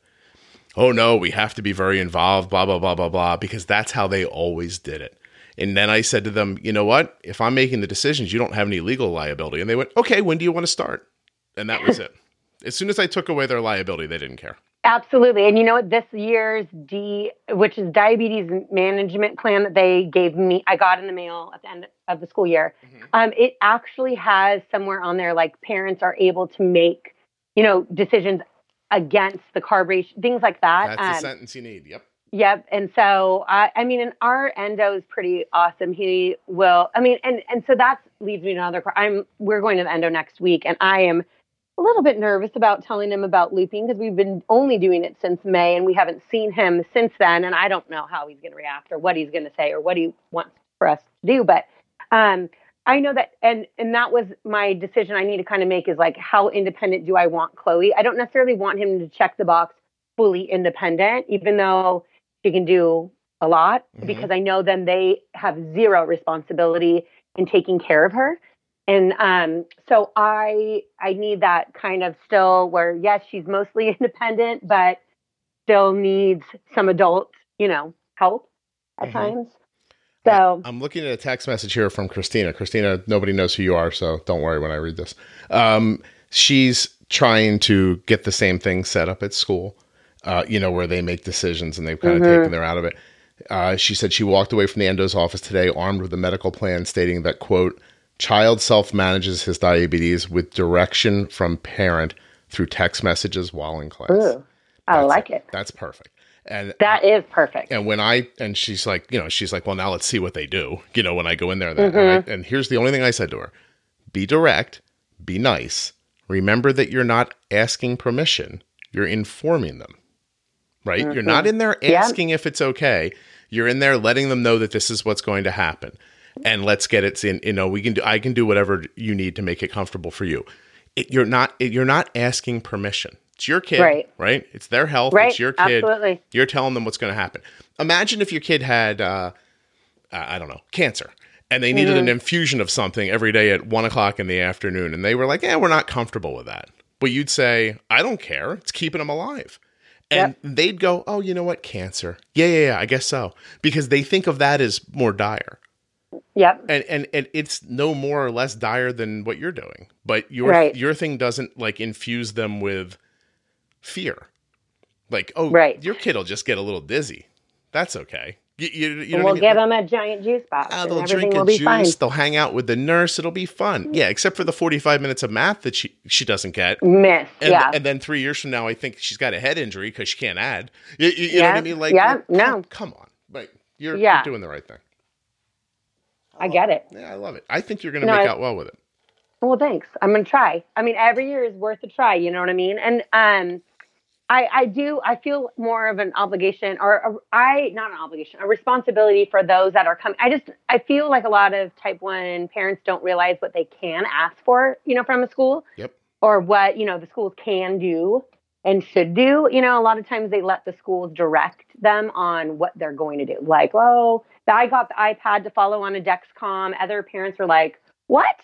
oh no, we have to be very involved, blah, blah, blah, blah, blah, because that's how they always did it. And then I said to them, you know what? If I'm making the decisions, you don't have any legal liability. And they went, okay, when do you want to start? And that was it. As soon as I took away their liability, they didn't care. Absolutely. And you know what? This year's D, which is diabetes management plan that they gave me, I got in the mail at the end of the school year. Mhm. Um, it actually has somewhere on there like parents are able to make, you know, decisions against the carb ratio, things like that. That's the Um, sentence you need. Yep. Yep. And so, I I mean, and our endo is pretty awesome. He will, I mean, and, and so that leads me to another, I'm, we're going to the endo next week and I am a little bit nervous about telling him about looping because we've been only doing it since May and we haven't seen him since then. And I don't know how he's going to react or what he's going to say or what he wants for us to do. But, um, I know that, and and that was my decision. I need to kind of make is like, how independent do I want Chloe? I don't necessarily want him to check the box fully independent, even though she can do a lot, Mhm. because I know then they have zero responsibility in taking care of her. And um, so I I need that kind of still where yes, she's mostly independent, but still needs some adult, you know, help at Mhm. times. So I'm looking at a text message here from Christina. Christina, nobody knows who you are, so don't worry when I read this. Um, she's trying to get the same thing set up at school, uh, you know, where they make decisions and they've kind of Mhm. taken her out of it. Uh, she said she walked away from the endo's office today armed with a medical plan stating that, quote, child self manages his diabetes with direction from parent through text messages while in class. ooh, I That's like it. That's perfect. And That is perfect. and when I and she's like, you know, she's like, well, now let's see what they do. You know, when I go in there, that, and, Mm-hmm. I, and here's the only thing I said to her: be direct, be nice. Remember that you're not asking permission; you're informing them. Right? You're not in there Mm-hmm. Yeah. asking if it's okay. You're in there letting them know that this is what's going to happen, and let's get it in. You know, we can do. I can do whatever you need to make it comfortable for you. It, you're not. It, you're not asking permission. It's your kid, Right. Right? It's their health. Right, It's your kid. absolutely. You're telling them what's going to happen. Imagine if your kid had, uh, I don't know, cancer, and they needed an Mm-hmm. infusion of something every day at one o'clock in the afternoon, and they were like, "Yeah, we're not comfortable with that." But you'd say, "I don't care. It's keeping them alive." And they'd go, "Oh, you know what? Cancer. Yeah, yeah, yeah. I guess so." Because they think of that as more dire, Yep. and and, and it's no more or less dire than what you're doing. But your Right. your thing doesn't like infuse them with fear. Like, oh, Right. your kid will just get a little dizzy. That's okay. You, you, you know we'll I mean? give them a giant juice box, Ah, they'll everything drink will a be juice. fine. They'll hang out with the nurse. It'll be fun. Yeah, except for the 45 minutes of math that she she doesn't get. Miss, And, yeah, and then three years from now, I think she's got a head injury because she can't add. You, you- you know what I mean? Like, yeah, no. come, come on. Like, you're, Yeah. you're doing the right thing. I get it. Yeah, I love it. I think you're going to No, make I- out well with it. Well, thanks. I'm gonna try. I mean, every year is worth a try. You know what I mean? And um, I I do. I feel more of an obligation, or a, I not an obligation, a responsibility for those that are coming. I just I feel like a lot of type one parents don't realize what they can ask for. You know, from a school. Yep. Or what you know the schools can do and should do. You know, a lot of times they let the schools direct them on what they're going to do. Like, oh, I got the iPad to follow on a Dexcom. Other parents were like, what?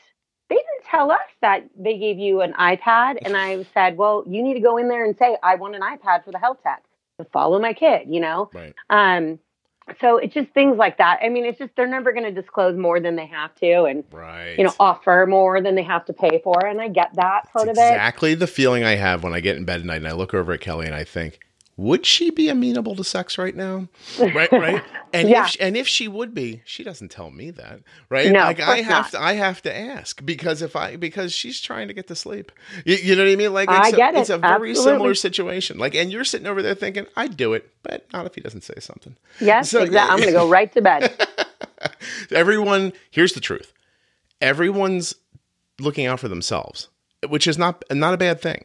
They didn't tell us that they gave you an iPad. And I said, well, you need to go in there and say, I want an iPad for the health tech to follow my kid, you know? Right. Um, so it's just things like that. I mean, it's just they're never going to disclose more than they have to and, Right. you know, offer more than they have to pay for. And I get that part It's of it. exactly the feeling I have when I get in bed at night and I look over at Kelly and I think, would she be amenable to sex right now? Right, right. And Yeah. if and if she would be, she doesn't tell me that, right? No, like I have not. to, I have to ask because if I because she's trying to get to sleep, you, you know what I mean? Like I it's a, get it. it's a very similar situation. Like, and you're sitting over there thinking, I'd do it, but not if he doesn't say something. Yes, So- exactly. I'm going to go right to bed. Everyone, here's the truth. Everyone's looking out for themselves, which is not not a bad thing.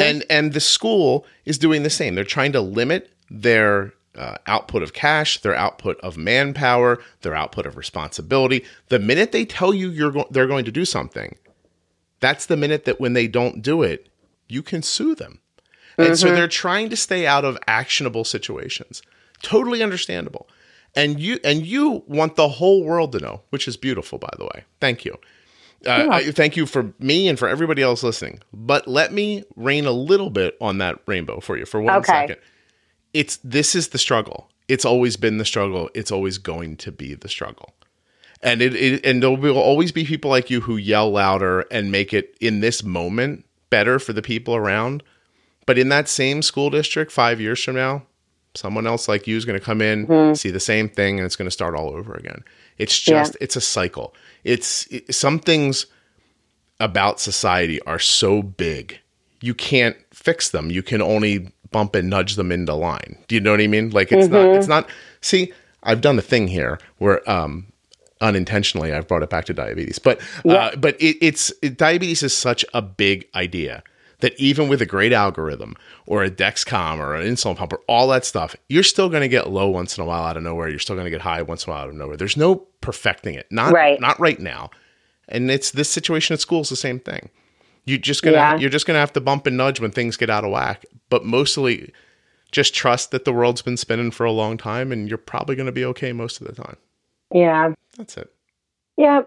And and the school is doing the same. They're trying to limit their uh, output of cash, their output of manpower, their output of responsibility. The minute they tell you you're go- they're going to do something, that's the minute that when they don't do it, you can sue them. And so they're trying to stay out of actionable situations. Totally understandable. And you and you want the whole world to know, which is beautiful, by the way. Thank you. Uh, thank you for me and for everybody else listening. But let me rain a little bit on that rainbow for you for one Okay. second. It's this is the struggle. It's always been the struggle. It's always going to be the struggle. And it, it and there will always be people like you who yell louder and make it in this moment better for the people around. But in that same school district, five years from now, someone else like you is going to come in, see the same thing, and it's going to start all over again. It's Yeah. just, it's a cycle. It's it, some things about society are so big, you can't fix them. You can only bump and nudge them into line. Do you know what I mean? Like it's not, it's not. See, I've done a thing here where, um, unintentionally, I've brought it back to diabetes, but, uh, but it, it's it, diabetes is such a big idea that even with a great algorithm or a Dexcom or an insulin pump or all that stuff, you're still going to get low once in a while out of nowhere. You're still going to get high once in a while out of nowhere. There's no perfecting it. Not Right. not right now. And it's this situation at school is the same thing. You just gonna Yeah. you're just gonna have to bump and nudge when things get out of whack. But mostly just trust that the world's been spinning for a long time and you're probably gonna be okay most of the time. Yeah. That's it. Yeah.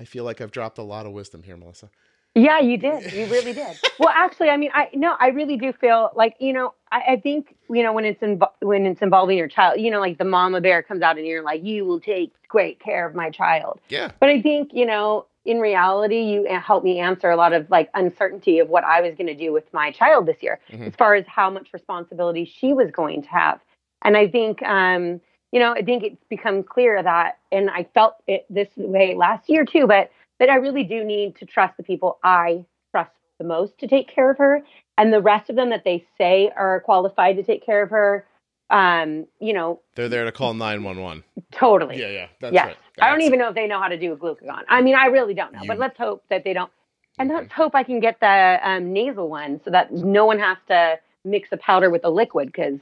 I feel like I've dropped a lot of wisdom here, Melissa. Yeah, you did. You really did. well, actually, I mean, I no, I really do feel like you know, I, I think you know when it's invo- when it's involving your child, you know, like the mama bear comes out and you're like, you will take great care of my child. Yeah. But I think you know, in reality, you helped me answer a lot of like uncertainty of what I was going to do with my child this year, Mhm. as far as how much responsibility she was going to have. And I think, um, you know, I think it's become clear that, and I felt it this way last year too, but that I really do need to trust the people I trust the most to take care of her, and the rest of them that they say are qualified to take care of her. Um, you know, They're there to call nine one one. totally. Yeah, yeah. That's yes. right. I don't even know if they know how to do a glucagon. I mean, I really don't know, You- but let's hope that they don't. And let's hope I can get the um, nasal one so that no one has to mix a powder with a liquid because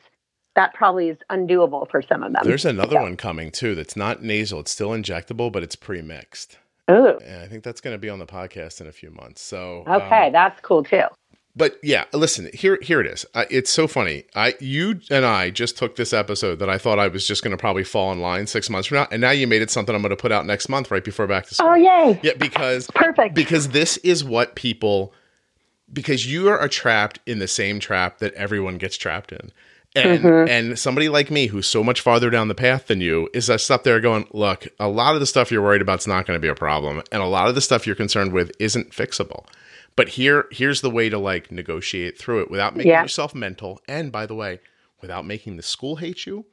that probably is undoable for some of them. There's another So- one coming too that's not nasal. It's still injectable, but it's pre-mixed. Ooh, And I think that's going to be on the podcast in a few months. So um, okay, that's cool too. but yeah, listen. Here, here it is. Uh, it's so funny. I, you and I just took this episode that I thought I was just going to probably fall in line six months from now, and now you made it something I'm going to put out next month, right before back to school. Oh, yay. Yeah, because Perfect. because this is what people because you are trapped in the same trap that everyone gets trapped in. And Mhm. and somebody like me who's so much farther down the path than you is just up there going, look, a lot of the stuff you're worried about is not going to be a problem, and a lot of the stuff you're concerned with isn't fixable. But here here's the way to like negotiate through it without making Yeah. yourself mental, and by the way, without making the school hate you.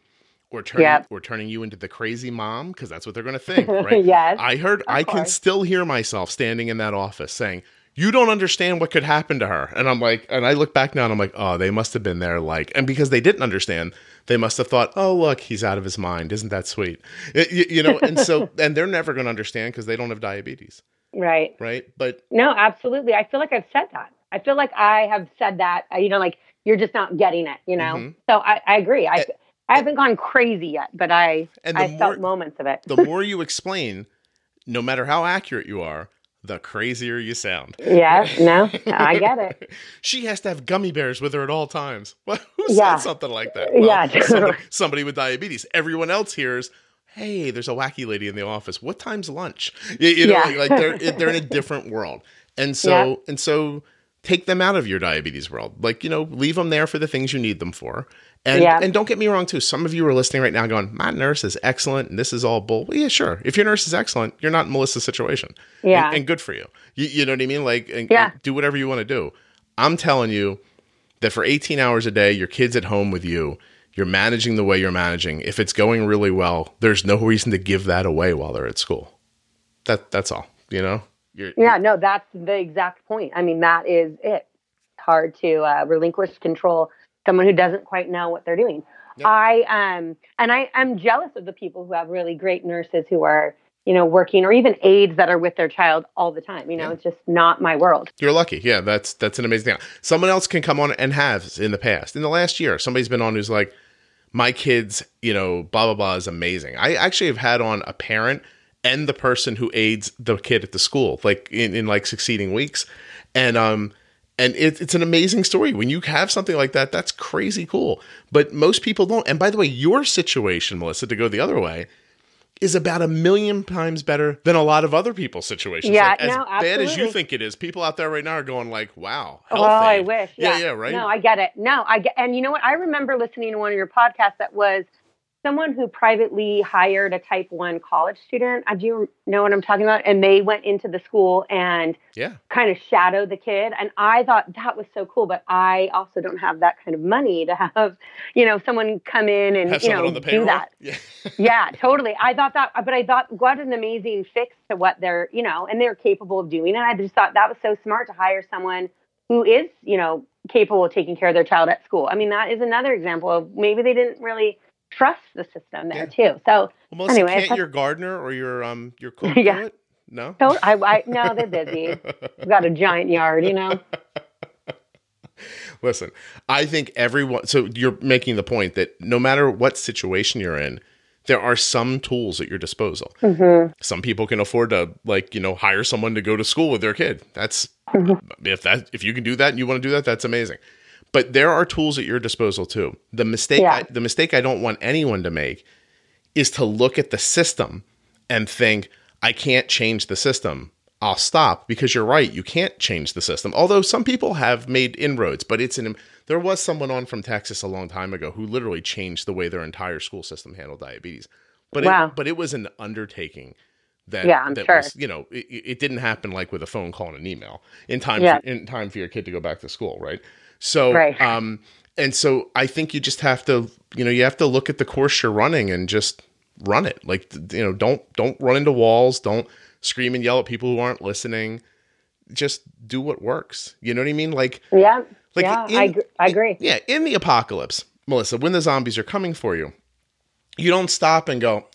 Or turning, Yep. or turning you into the crazy mom because that's what they're going to think, right? yes. I heard, I can still hear myself standing in that office saying, You don't understand what could happen to her. And I'm like, and I look back now and I'm like, oh, they must have been there like, and because they didn't understand, they must have thought, oh, look, he's out of his mind. Isn't that sweet? It, you, you know, and so, and they're never going to understand because they don't have diabetes. Right. Right. But no, absolutely. I feel like I've said that. I feel like I have said that, uh, you know, like you're just not getting it, you know? Mm-hmm. So I, I agree. I, I haven't gone crazy yet, but I, and I more, felt moments of it. the more you explain, no matter how accurate you are, the crazier you sound. Yeah, no, I get it. she has to have gummy bears with her at all times. Who yeah. said something like that? Well, yeah, somebody, somebody, with diabetes. Everyone else hears, "Hey, there's a wacky lady in the office. What time's lunch?" You, you know, yeah. like, like they're they're in a different world, and so yeah. and so take them out of your diabetes world. Like you know, leave them there for the things you need them for, and yeah. and don't get me wrong too. Some of you are listening right now going, "My nurse is excellent, and this is all bull." Well, yeah, sure. If your nurse is excellent, you're not in Melissa's situation. Yeah, and, and good for you. you. You know what I mean? Like, and, yeah. And do whatever you want to do. I'm telling you that for 18 hours a day, your kid's at home with you. You're managing the way you're managing. If it's going really well, there's no reason to give that away while they're at school. That that's all. You know. You're, yeah, no, that's the exact point. I mean, that is it. It's hard to uh, relinquish control someone who doesn't quite know what they're doing. Yep. I um and I am jealous of the people who have really great nurses who are you know working or even aides that are with their child all the time. You know, yeah. it's just not my world. You're lucky. Yeah, that's that's an amazing thing. Someone else can come on and has in the past in the last year. Somebody's been on who's like, my kids, you know, blah blah blah is amazing. I actually have had on a parent and the person who aids the kid at the school, like in, in like succeeding weeks, and um and it, it's an amazing story. When you have something like that, that's crazy cool. But most people don't. And by the way, your situation, Melissa, to go the other way, is about a million times better than a lot of other people's situations. Yeah, like, as no, bad as you think it is, people out there right now are going like, "Wow, oh, I wish." Yeah. yeah, yeah, right. No, I get it. No, I get. And you know what? I remember listening to one of your podcasts that was someone who privately hired a type 1 college student. Do you know what I'm talking about? And they went into the school and yeah. kind of shadowed the kid. And I thought that was so cool, but I also don't have that kind of money to have, you know, someone come in and, have you know, do that. Yeah. yeah, totally. I thought that, but I thought what an amazing fix to what they're, you know, and they're capable of doing. And I just thought that was so smart to hire someone who is, you know, capable of taking care of their child at school. I mean, that is another example of maybe they didn't really trust the system there yeah. too. So well, anyway, can't your gardener or your um your cook yeah. do it? No, so, I, I no, they're busy. We've got a giant yard, you know. Listen, I think everyone. So you're making the point that no matter what situation you're in, there are some tools at your disposal. Mm-hmm. Some people can afford to, like, you know, hire someone to go to school with their kid. That's mm-hmm. if that if you can do that and you want to do that, that's amazing. But there are tools at your disposal too. The mistake yeah. I, the mistake I don't want anyone to make is to look at the system and think I can't change the system. I'll stop because you're right. You can't change the system. Although some people have made inroads, but it's an there was someone on from Texas a long time ago who literally changed the way their entire school system handled diabetes. But wow. it, but it was an undertaking that yeah, I'm that sure. was you know it, it, didn't happen like with a phone call and an email in time yeah. for, in time for your kid to go back to school, right? So, right. um, and so I think you just have to, you know, you have to look at the course you're running and just run it. Like, you know, don't don't run into walls. Don't scream and yell at people who aren't listening. Just do what works. You know what I mean? Like, yeah, like yeah, in, I, gr- I agree. In, yeah, in the apocalypse, Melissa, when the zombies are coming for you, you don't stop and go,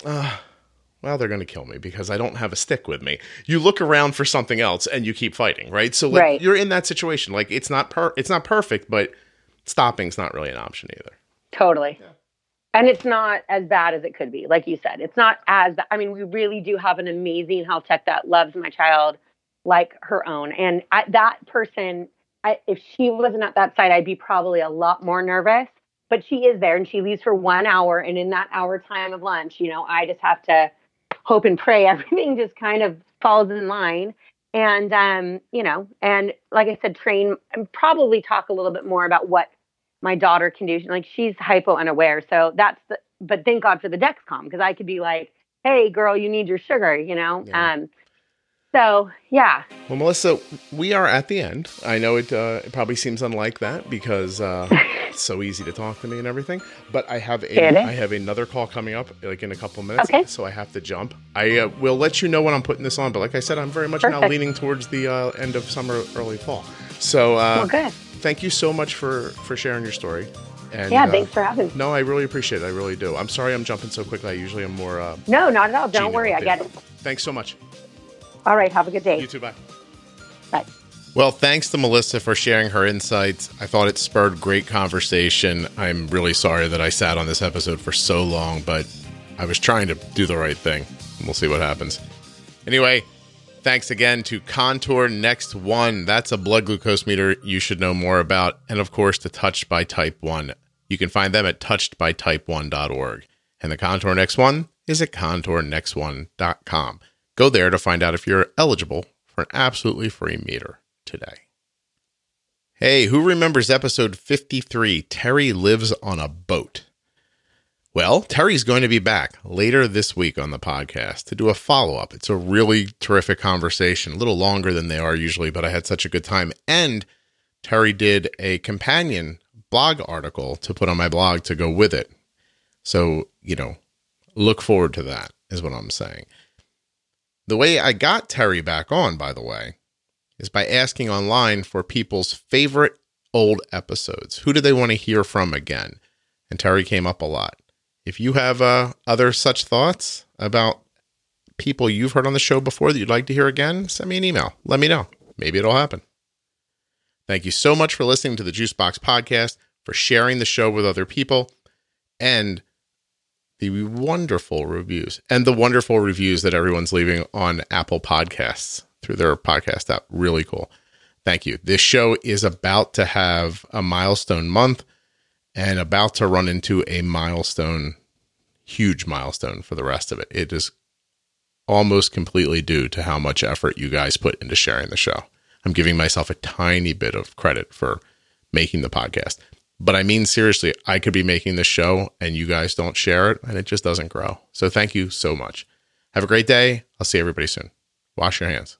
well, they're going to kill me because I don't have a stick with me. You look around for something else and you keep fighting, right? So like, right. you're in that situation. Like it's not per it's not perfect, but stopping's not really an option either. Totally. Yeah. And it's not as bad as it could be. Like you said, it's not as I mean, we really do have an amazing health tech that loves my child like her own. And I, that person, I, if she wasn't at that site, I'd be probably a lot more nervous. But she is there and she leaves for one hour. And in that hour time of lunch, you know, I just have to hope and pray everything just kind of falls in line. And um, you know and like i said train and probably talk a little bit more about what my daughter can do. Like she's hypo unaware so that's the but thank god for the dexcom because i could be like hey girl you need your sugar you know? Yeah. um So, yeah. Well, Melissa, we are at the end. I know it, uh, it probably seems unlike that because uh, it's so easy to talk to me and everything. But I have a, I have another call coming up like in a couple minutes, okay. so I have to jump. I uh, will let you know when I'm putting this on. But like I said, I'm very much Perfect. now leaning towards the uh, end of summer, early fall. So, uh, well, good. Thank you so much for for sharing your story. And, yeah, thanks uh, for having me. No, I really appreciate it. I really do. I'm sorry I'm jumping so quickly. I usually am more. Uh, no, not at all. Don't worry. I get it. Thanks so much. All right. Have a good day. You too. Bye. Bye. Well, thanks to Melissa for sharing her insights. I thought it spurred great conversation. I'm really sorry that I sat on this episode for so long, but I was trying to do the right thing. We'll see what happens. Anyway, thanks again to Contour Next One. That's a blood glucose meter you should know more about. And of course, to Touched by Type 1. You can find them at touchedbytype1.org. And the Contour Next One is at contournext1.com. Go there to find out if you're eligible for an absolutely free meter today. Hey, who remembers episode 53 Terry Lives on a Boat? Well, Terry's going to be back later this week on the podcast to do a follow up. It's a really terrific conversation, a little longer than they are usually, but I had such a good time. And Terry did a companion blog article to put on my blog to go with it. So, you know, look forward to that, is what I'm saying. The way I got Terry back on, by the way, is by asking online for people's favorite old episodes. Who do they want to hear from again? And Terry came up a lot. If you have uh, other such thoughts about people you've heard on the show before that you'd like to hear again, send me an email. Let me know. Maybe it'll happen. Thank you so much for listening to the Juicebox podcast, for sharing the show with other people, and the wonderful reviews and the wonderful reviews that everyone's leaving on Apple Podcasts through their podcast app. Really cool. Thank you. This show is about to have a milestone month and about to run into a milestone, huge milestone for the rest of it. It is almost completely due to how much effort you guys put into sharing the show. I'm giving myself a tiny bit of credit for making the podcast. But I mean, seriously, I could be making this show and you guys don't share it and it just doesn't grow. So thank you so much. Have a great day. I'll see everybody soon. Wash your hands.